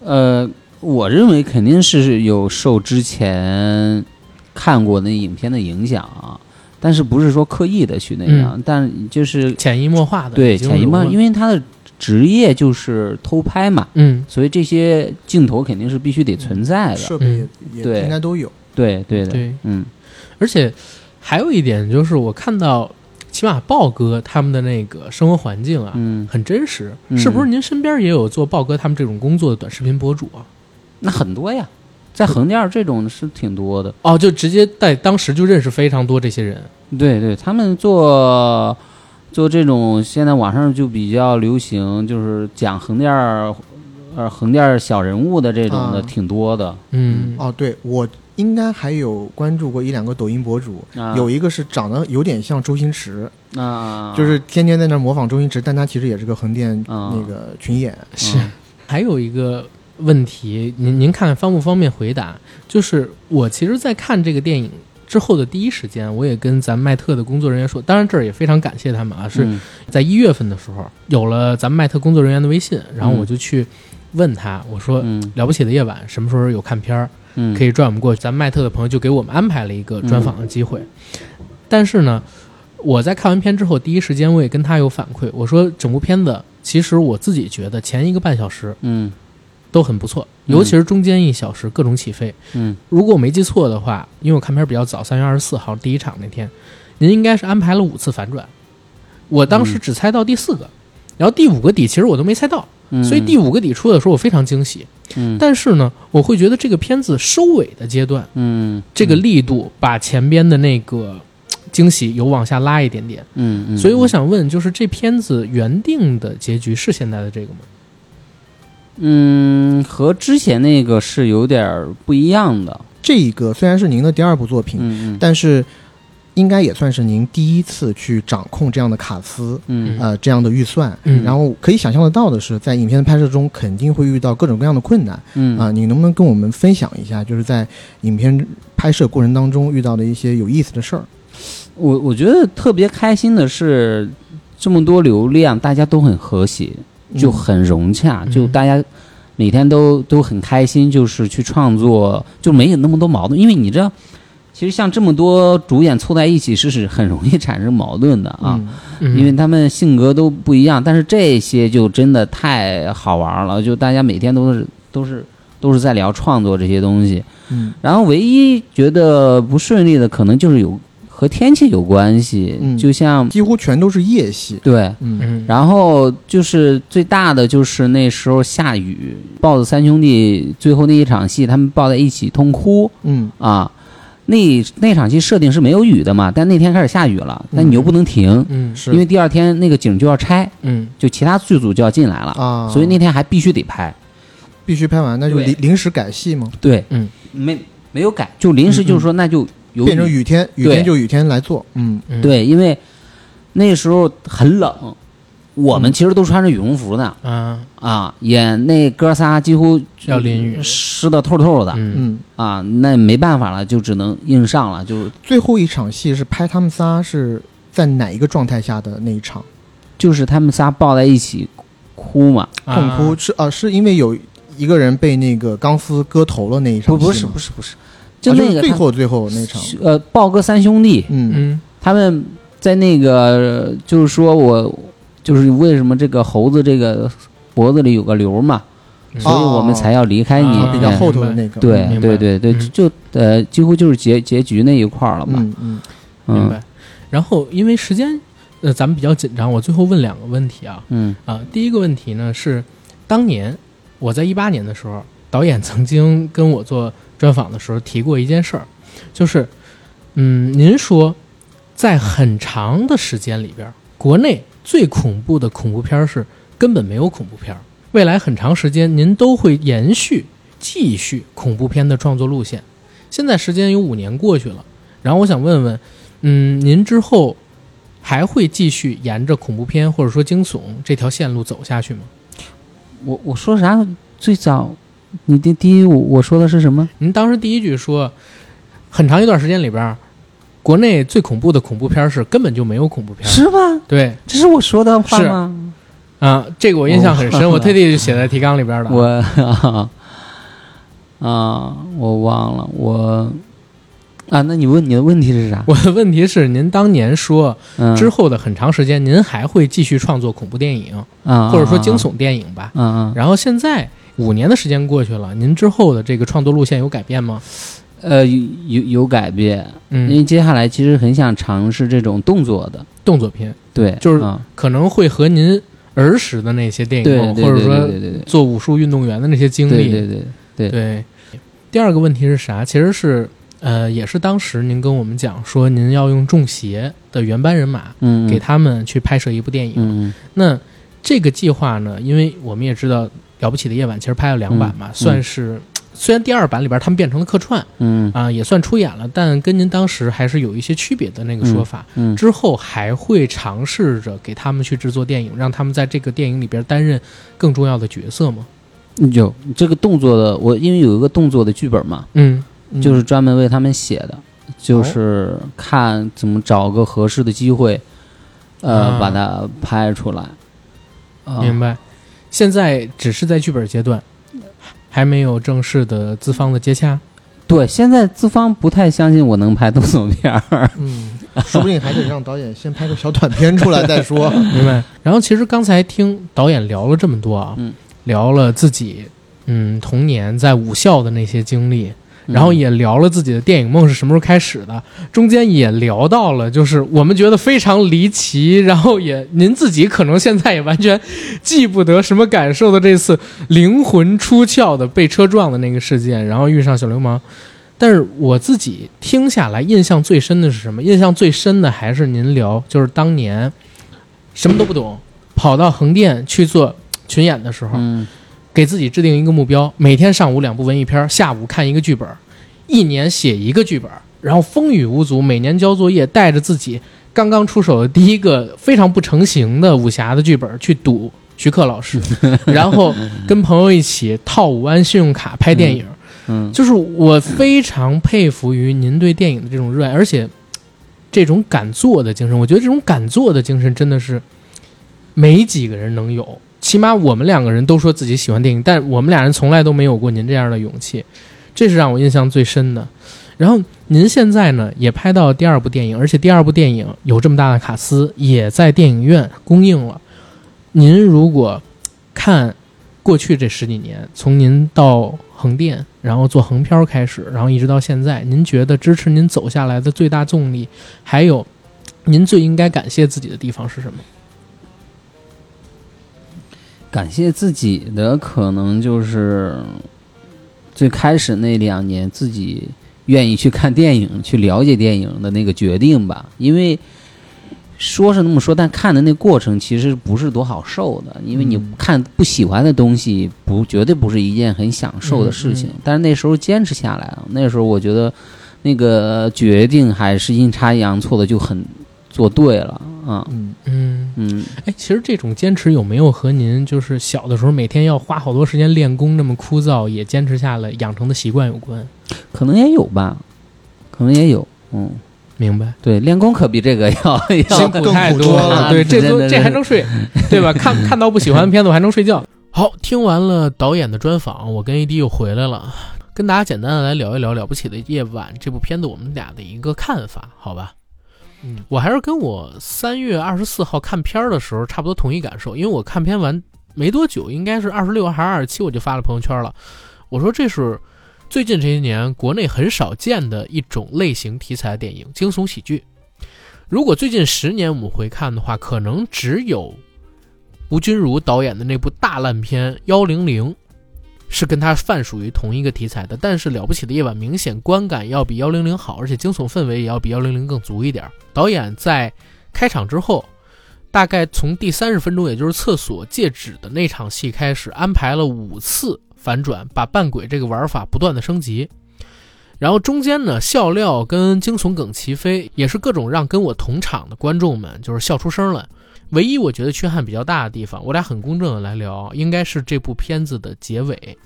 呃，我认为肯定是有受之前看过那影片的影响啊，但是不是说刻意的去那样，但就是潜移默化的，对潜移默化，因为为他的职业就是偷拍嘛，嗯所以这些镜头肯定是必须得存在的。设备也应该都有。对对的，对，嗯而且还有一点就是我看到，起码豹哥他们的那个生活环境啊，嗯，很真实，嗯是不是？您身边也有做豹哥他们这种工作的短视频博主啊？那很多呀，在横店儿这种是挺多的。哦，就直接在当时就认识非常多这些人，对对，他们做做这种，现在网上就比较流行，就是讲横店儿，呃，横店儿小人物的这种的啊挺多的。嗯，哦，对我应该还有关注过一两个抖音博主，啊有一个是长得有点像周星驰，啊，就是天天在那模仿周星驰，但他其实也是个横店啊那个群演。是嗯还有一个问题，您您看方不方便回答？就是我其实，在看这个电影之后的第一时间，我也跟咱麦特的工作人员说，当然这儿也非常感谢他们啊，是嗯在一月份的时候有了咱们麦特工作人员的微信，然后嗯我就去问他，我说。嗯了不起的夜晚什么时候有看片儿？嗯可以拽我们过去。咱们麦特的朋友就给我们安排了一个专访的机会。但是呢，我在看完片之后，第一时间我也跟他有反馈，我说整部片子其实我自己觉得前一个半小时嗯都很不错，嗯尤其是中间一小时各种起飞。嗯如果我没记错的话，因为我看片比较早，三月二十四号第一场那天，您应该是安排了五次反转，我当时嗯只猜到第四个。然后第五个底其实我都没猜到，嗯，所以第五个底出的时候我非常惊喜。嗯但是呢，我会觉得这个片子收尾的阶段，嗯这个力度把前边的那个惊喜有往下拉一点点。嗯嗯，所以我想问，就是这片子原定的结局是现在的这个吗？嗯和之前那个是有点儿不一样的，这个虽然是您的第二部作品，嗯嗯。但是应该也算是您第一次去掌控这样的卡司，嗯。呃，这样的预算。嗯。然后可以想象得到的是，在影片的拍摄中肯定会遇到各种各样的困难。嗯。啊、你能不能跟我们分享一下，就是在影片拍摄过程当中遇到的一些有意思的事儿？我我觉得特别开心的是，这么多流量，大家都很和谐，就很融洽，嗯就大家每天都都很开心，就是去创作，就没有那么多矛盾。因为你知道，其实像这么多主演凑在一起是是很容易产生矛盾的啊，因为他们性格都不一样。但是这些就真的太好玩了，就大家每天都是都是都是在聊创作这些东西。嗯然后唯一觉得不顺利的，可能就是有和天气有关系，嗯。就像几乎全都是夜戏。对。嗯。嗯，然后就是最大的就是那时候下雨，豹子三兄弟最后那一场戏，他们抱在一起痛哭。嗯。啊。那那场戏设定是没有雨的嘛，但那天开始下雨了，但你又不能停，嗯是。因为第二天那个景就要拆，嗯。就其他剧组就要进来了，啊，所以那天还必须得拍。必须拍完，那就临临时改戏吗？对，嗯，没没有改，就临时就是说那就有变成雨天，雨天就雨天来做。嗯嗯，对，因为那时候很冷，我们其实都穿着羽绒服呢。啊，啊，演那哥仨几乎要淋雨湿的透透的、嗯嗯，啊，那没办法了，就只能硬上了，就最后一场戏是拍他们仨是在哪一个状态下的那一场？就是他们仨抱在一起哭嘛。痛哭啊是啊，是因为有一个人被那个钢丝割头了那一场不，不是，不是，不是，就啊那个最后最后那场。呃，豹哥三兄弟，嗯嗯他们在那个就是说我就是为什么这个猴子这个脖子里有个瘤嘛，嗯所以我们才要离开你。啊比较哎后头的那个。对对对对，嗯就呃几乎就是结结局那一块儿了嘛。嗯嗯嗯明白。然后因为时间，呃，咱们比较紧张，我最后问两个问题啊嗯啊，第一个问题呢是，当年我在一八年的时候，导演曾经跟我做专访的时候提过一件事儿，就是，嗯，您说，在很长的时间里边，国内最恐怖的恐怖片儿是根本没有恐怖片儿，未来很长时间您都会延续继续恐怖片的创作路线。现在时间有五年过去了，然后我想问问，嗯，您之后还会继续沿着恐怖片或者说惊悚这条线路走下去吗？我我说啥？最早你第第一我我说的是什么？您当时第一句说，很长一段时间里边儿，国内最恐怖的恐怖片是根本就没有恐怖片。是吗？对这是我说的话是吗？啊，这个我印象很深，我我特地就写在 提纲里边的。我啊啊，我忘了我啊。那你问你的问题是啥？我的问题是，您当年说嗯之后的很长时间，您还会继续创作恐怖电影，啊，或者说惊悚电影吧？嗯嗯然后现在五年的时间过去了，您之后的这个创作路线有改变吗？呃有有有改变，因为嗯，接下来其实很想尝试这种动作的，动作片。对，就是嗯可能会和您儿时的那些电影，或者说做武术运动员的那些经历，对对对对。对，第二个问题是啥？其实是呃，也是当时您跟我们讲说，您要用中邪的原班人马嗯，给他们去拍摄一部电影。嗯。那这个计划呢，因为我们也知道《了不起的夜晚》其实拍了两版嘛，嗯算是虽然第二版里边他们变成了客串嗯啊，也算出演了，但跟您当时还是有一些区别的那个说法。嗯，之后还会尝试着给他们去制作电影，让他们在这个电影里边担任更重要的角色吗？有这个动作的，我因为有一个动作的剧本嘛，嗯，就是专门为他们写的，就是看怎么找个合适的机会，呃，啊把它拍出来。啊明白。现在只是在剧本阶段，还没有正式的资方的接洽。对，现在资方不太相信我能拍动作片儿。嗯，说不定还得让导演先拍个小短片出来再说。明白。然后其实刚才听导演聊了这么多啊，嗯聊了自己嗯童年在武校的那些经历，嗯然后也聊了自己的电影梦是什么时候开始的，中间也聊到了就是我们觉得非常离奇，然后也您自己可能现在也完全记不得什么感受的这次灵魂出窍的被车撞的那个事件，然后遇上小流氓。但是我自己听下来，印象最深的是什么？印象最深的还是您聊，就是当年什么都不懂，跑到横店去做群演的时候，嗯给自己制定一个目标，每天上午两部文艺片，下午看一个剧本，一年写一个剧本，然后风雨无阻，每年交作业，带着自己刚刚出手的第一个非常不成形的武侠的剧本去赌 徐克老师，然后跟朋友一起套五万信用卡拍电影。嗯，就是我非常佩服于您对电影的这种热爱，而且这种敢做的精神，我觉得这种敢做的精神真的是没几个人能有。起码我们两个人都说自己喜欢电影，但我们俩人从来都没有过您这样的勇气，这是让我印象最深的。然后您现在呢也拍到第二部电影，而且第二部电影有这么大的卡司，也在电影院公映了。您如果看过去这十几年，从您到横店，然后做横漂开始，然后一直到现在，您觉得支持您走下来的最大动力，还有您最应该感谢自己的地方是什么？感谢自己的可能就是最开始那两年自己愿意去看电影、去了解电影的那个决定吧，因为。说是那么说，但看的那过程其实不是多好受的，因为你嗯看不喜欢的东西，不绝对不是一件很享受的事情。嗯嗯但是那时候坚持下来了，那时候我觉得那个决定还是阴差阳错的就很做对了啊。嗯，嗯，嗯，哎，其实这种坚持有没有和您就是小的时候每天要花好多时间练功那么枯燥，也坚持下来养成的习惯有关？可能也有吧，可能也有。嗯，明白。对，练功可比这个要 要辛苦更太多苦多了了，对，这都这还能睡，对吧？看看到不喜欢的片子我还能睡觉。好，听完了导演的专访，我跟 AD 又回来了，跟大家简单的来聊一聊《了不起的夜晚》这部片子我们俩的一个看法，好吧？我还是跟我三月二十四号看片儿的时候差不多同一感受，因为我看片完没多久，应该是二十六还是二十七，我就发了朋友圈了，我说这是最近这些年国内很少见的一种类型题材电影——惊悚喜剧。如果最近十年我们回看的话，可能只有吴君如导演的那部大烂片《幺零零》是跟它泛属于同一个题材的。但是《了不起的夜晚》明显观感要比《幺零零》好，而且惊悚氛围也要比《幺零零》更足一点。导演在开场之后，大概从第三十分钟，也就是厕所戒指的那场戏开始，安排了五次反转，把扮鬼这个玩法不断的升级。然后中间呢，笑料跟惊悚梗齐飞，也是各种让跟我同场的观众们就是笑出声来。唯一我觉得缺憾比较大的地方，我俩很公正的来聊，应该是这部片子的结尾。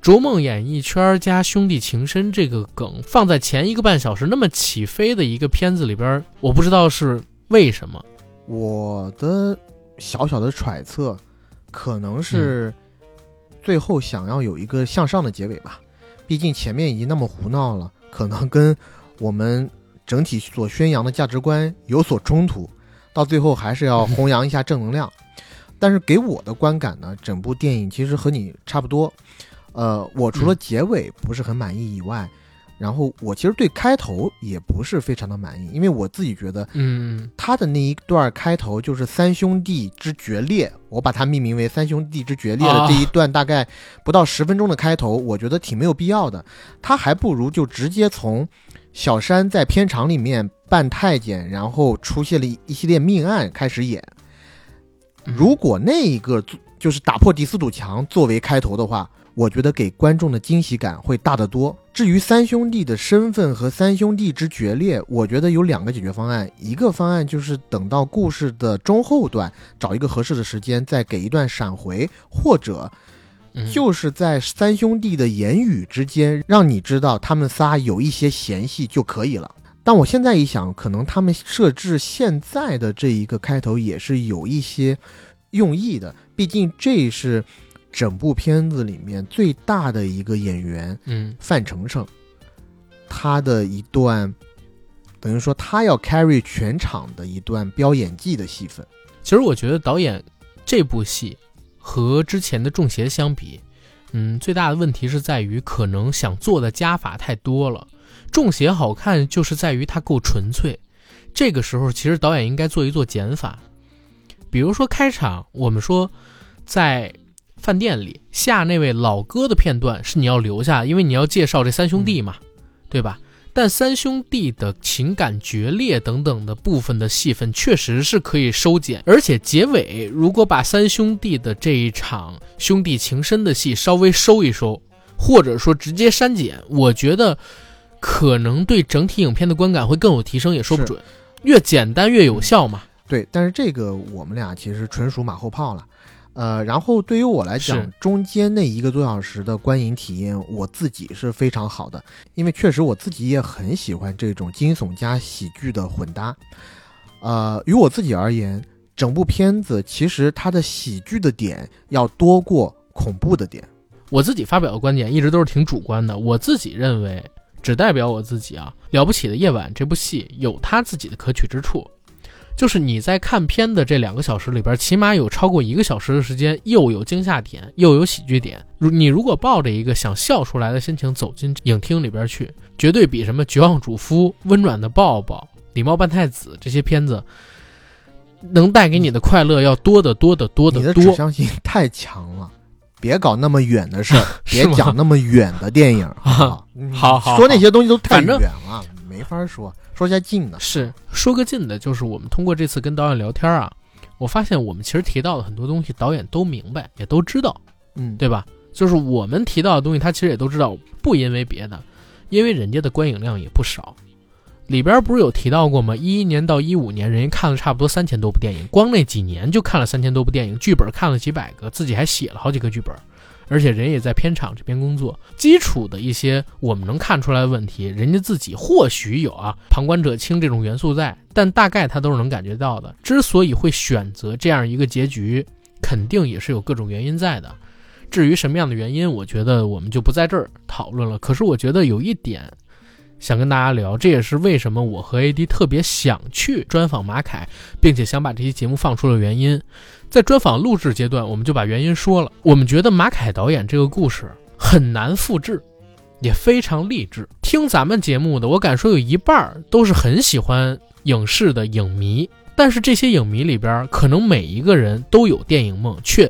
逐梦演艺圈加兄弟情深这个梗放在前一个半小时那么起飞的一个片子里边，我不知道是为什么。我的小小的揣测，可能是最后想要有一个向上的结尾吧。毕竟前面已经那么胡闹了，可能跟我们整体所宣扬的价值观有所冲突，到最后还是要弘扬一下正能量。但是给我的观感呢，整部电影其实和你差不多。呃，我除了结尾不是很满意以外，然后我其实对开头也不是非常的满意，因为我自己觉得嗯他的那一段开头就是三兄弟之决裂，我把它命名为三兄弟之决裂的这一段，大概不到十分钟的开头，我觉得挺没有必要的。他还不如就直接从小山在片场里面扮太监，然后出现了一一系列命案开始演。如果那一个就是打破第四堵墙作为开头的话，我觉得给观众的惊喜感会大得多。至于三兄弟的身份和三兄弟之决裂，我觉得有两个解决方案。一个方案就是等到故事的中后段，找一个合适的时间，再给一段闪回，或者嗯就是在三兄弟的言语之间，让你知道他们仨有一些嫌隙就可以了。但我现在一想，可能他们设置现在的这一个开头也是有一些用意的，毕竟这是整部片子里面最大的一个演员嗯范丞丞，他的一段等于说他要 carry 全场的一段飙演技的戏份。其实我觉得导演这部戏和之前的《中邪》相比，嗯，最大的问题是在于可能想做的加法太多了。《中邪》好看就是在于它够纯粹，这个时候其实导演应该做一做减法，比如说开场我们说在饭店里下那位老哥的片段是你要留下，因为你要介绍这三兄弟嘛，对吧？但三兄弟的情感决裂等等的部分的戏份确实是可以收减，而且结尾如果把三兄弟的这一场兄弟情深的戏稍微收一收，或者说直接删减，我觉得可能对整体影片的观感会更有提升，也说不准。越简单越有效嘛。对，但是这个我们俩其实纯属马后炮了。呃，然后对于我来讲，中间那一个多小时的观影体验，我自己是非常好的，因为确实我自己也很喜欢这种惊悚加喜剧的混搭。呃，于我自己而言，整部片子其实它的喜剧的点要多过恐怖的点。我自己发表的观点一直都是挺主观的，我自己认为只代表我自己啊。《了不起的夜晚》这部戏有它自己的可取之处，就是你在看片的这两个小时里边，起码有超过一个小时的时间，又有惊吓点，又有喜剧点。如你如果抱着一个想笑出来的心情走进影厅里边去，绝对比什么《绝望主夫》《温暖的抱抱》《礼貌半太子》这些片子能带给你的快乐要多得多得多你的得多。指向性太强了，别搞那么远的事儿，别讲那么远的电影，好好？嗯好好说那些东西都太远了，没法说。说下近的，是说个近的，就是我们通过这次跟导演聊天啊，我发现我们其实提到的很多东西，导演都明白，也都知道，嗯，对吧？就是我们提到的东西，他其实也都知道，不因为别的，因为人家的观影量也不少。里边不是有提到过吗？一一年到一五年，人家看了差不多三千多部电影，光那几年就看了三千多部电影，剧本看了几百个，自己还写了好几个剧本，而且人也在片场这边工作。基础的一些我们能看出来的问题，人家自己或许有啊，旁观者清这种元素在，但大概他都是能感觉到的。之所以会选择这样一个结局，肯定也是有各种原因在的。至于什么样的原因，我觉得我们就不在这儿讨论了。可是我觉得有一点想跟大家聊，这也是为什么我和 AD 特别想去专访马凯，并且想把这期节目放出的原因。在专访录制阶段，我们就把原因说了。我们觉得马凯导演这个故事很难复制，也非常励志。听咱们节目的，我敢说有一半儿都是很喜欢影视的影迷，但是这些影迷里边，可能每一个人都有电影梦，却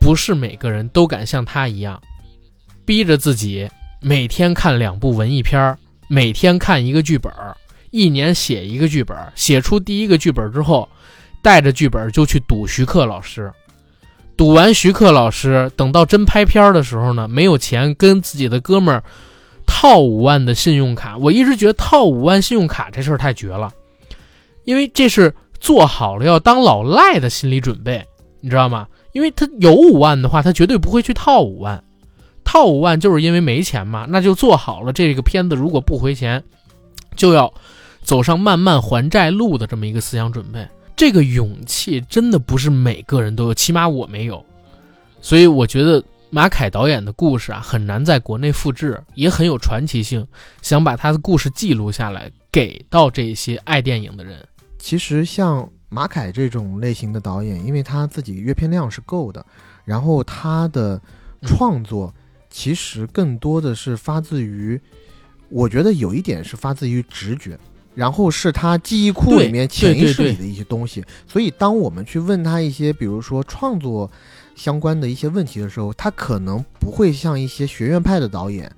不是每个人都敢像他一样，逼着自己每天看两部文艺片儿，每天看一个剧本，一年写一个剧本，写出第一个剧本之后，带着剧本就去赌徐克老师。赌完徐克老师，等到真拍片的时候呢，没有钱跟自己的哥们儿套五万的信用卡。我一直觉得套五万信用卡这事儿太绝了，因为这是做好了要当老赖的心理准备，你知道吗？因为他有五万的话，他绝对不会去套五万。套五万就是因为没钱嘛，那就做好了这个片子如果不回钱，就要走上慢慢还债路的这么一个思想准备。这个勇气真的不是每个人都有，起码我没有。所以我觉得马凯导演的故事啊，很难在国内复制，也很有传奇性。想把他的故事记录下来，给到这些爱电影的人。其实像马凯这种类型的导演，因为他自己阅片量是够的，然后他的创作其实更多的是发自于，我觉得有一点是发自于直觉，然后是他记忆库里面潜意识里的一些东西。所以当我们去问他一些，比如说创作相关的一些问题的时候，他可能不会像一些学院派的导演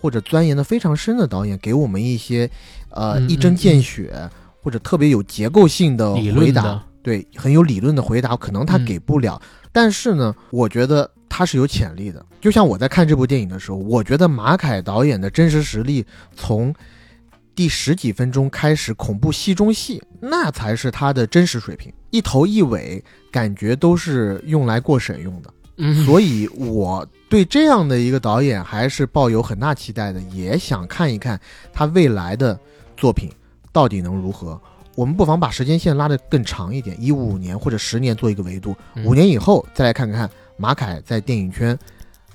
或者钻研的非常深的导演给我们一些呃嗯一针嗯见血。或者特别有结构性的回答对很有理论的回答，可能他嗯给不了。但是呢，我觉得他是有潜力的。就像我在看这部电影的时候，我觉得马凯导演的真实实力从第十几分钟开始恐怖戏中戏，那才是他的真实水平，一头一尾感觉都是用来过审用的。嗯，所以我对这样的一个导演还是抱有很大期待的，也想看一看他未来的作品到底能如何。我们不妨把时间线拉得更长一点，以五年或者十年做一个维度，嗯五年以后再来看看马凯在电影圈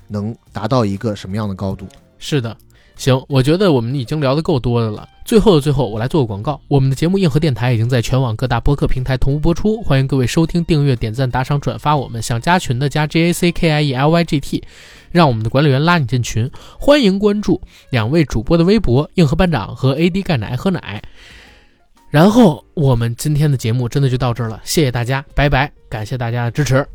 能达到一个什么样的高度。是的，行，我觉得我们已经聊得够多的了。最后的最后，我来做个广告。我们的节目《硬核电台》已经在全网各大播客平台同步播出，欢迎各位收听、订阅、点赞、打赏、转发我们。想加群的加 J A C K I E L Y G T，让我们的管理员拉你进群。欢迎关注两位主播的微博“硬核班长”和 A D 钙奶喝奶。然后我们今天的节目真的就到这儿了，谢谢大家，拜拜，感谢大家的支持。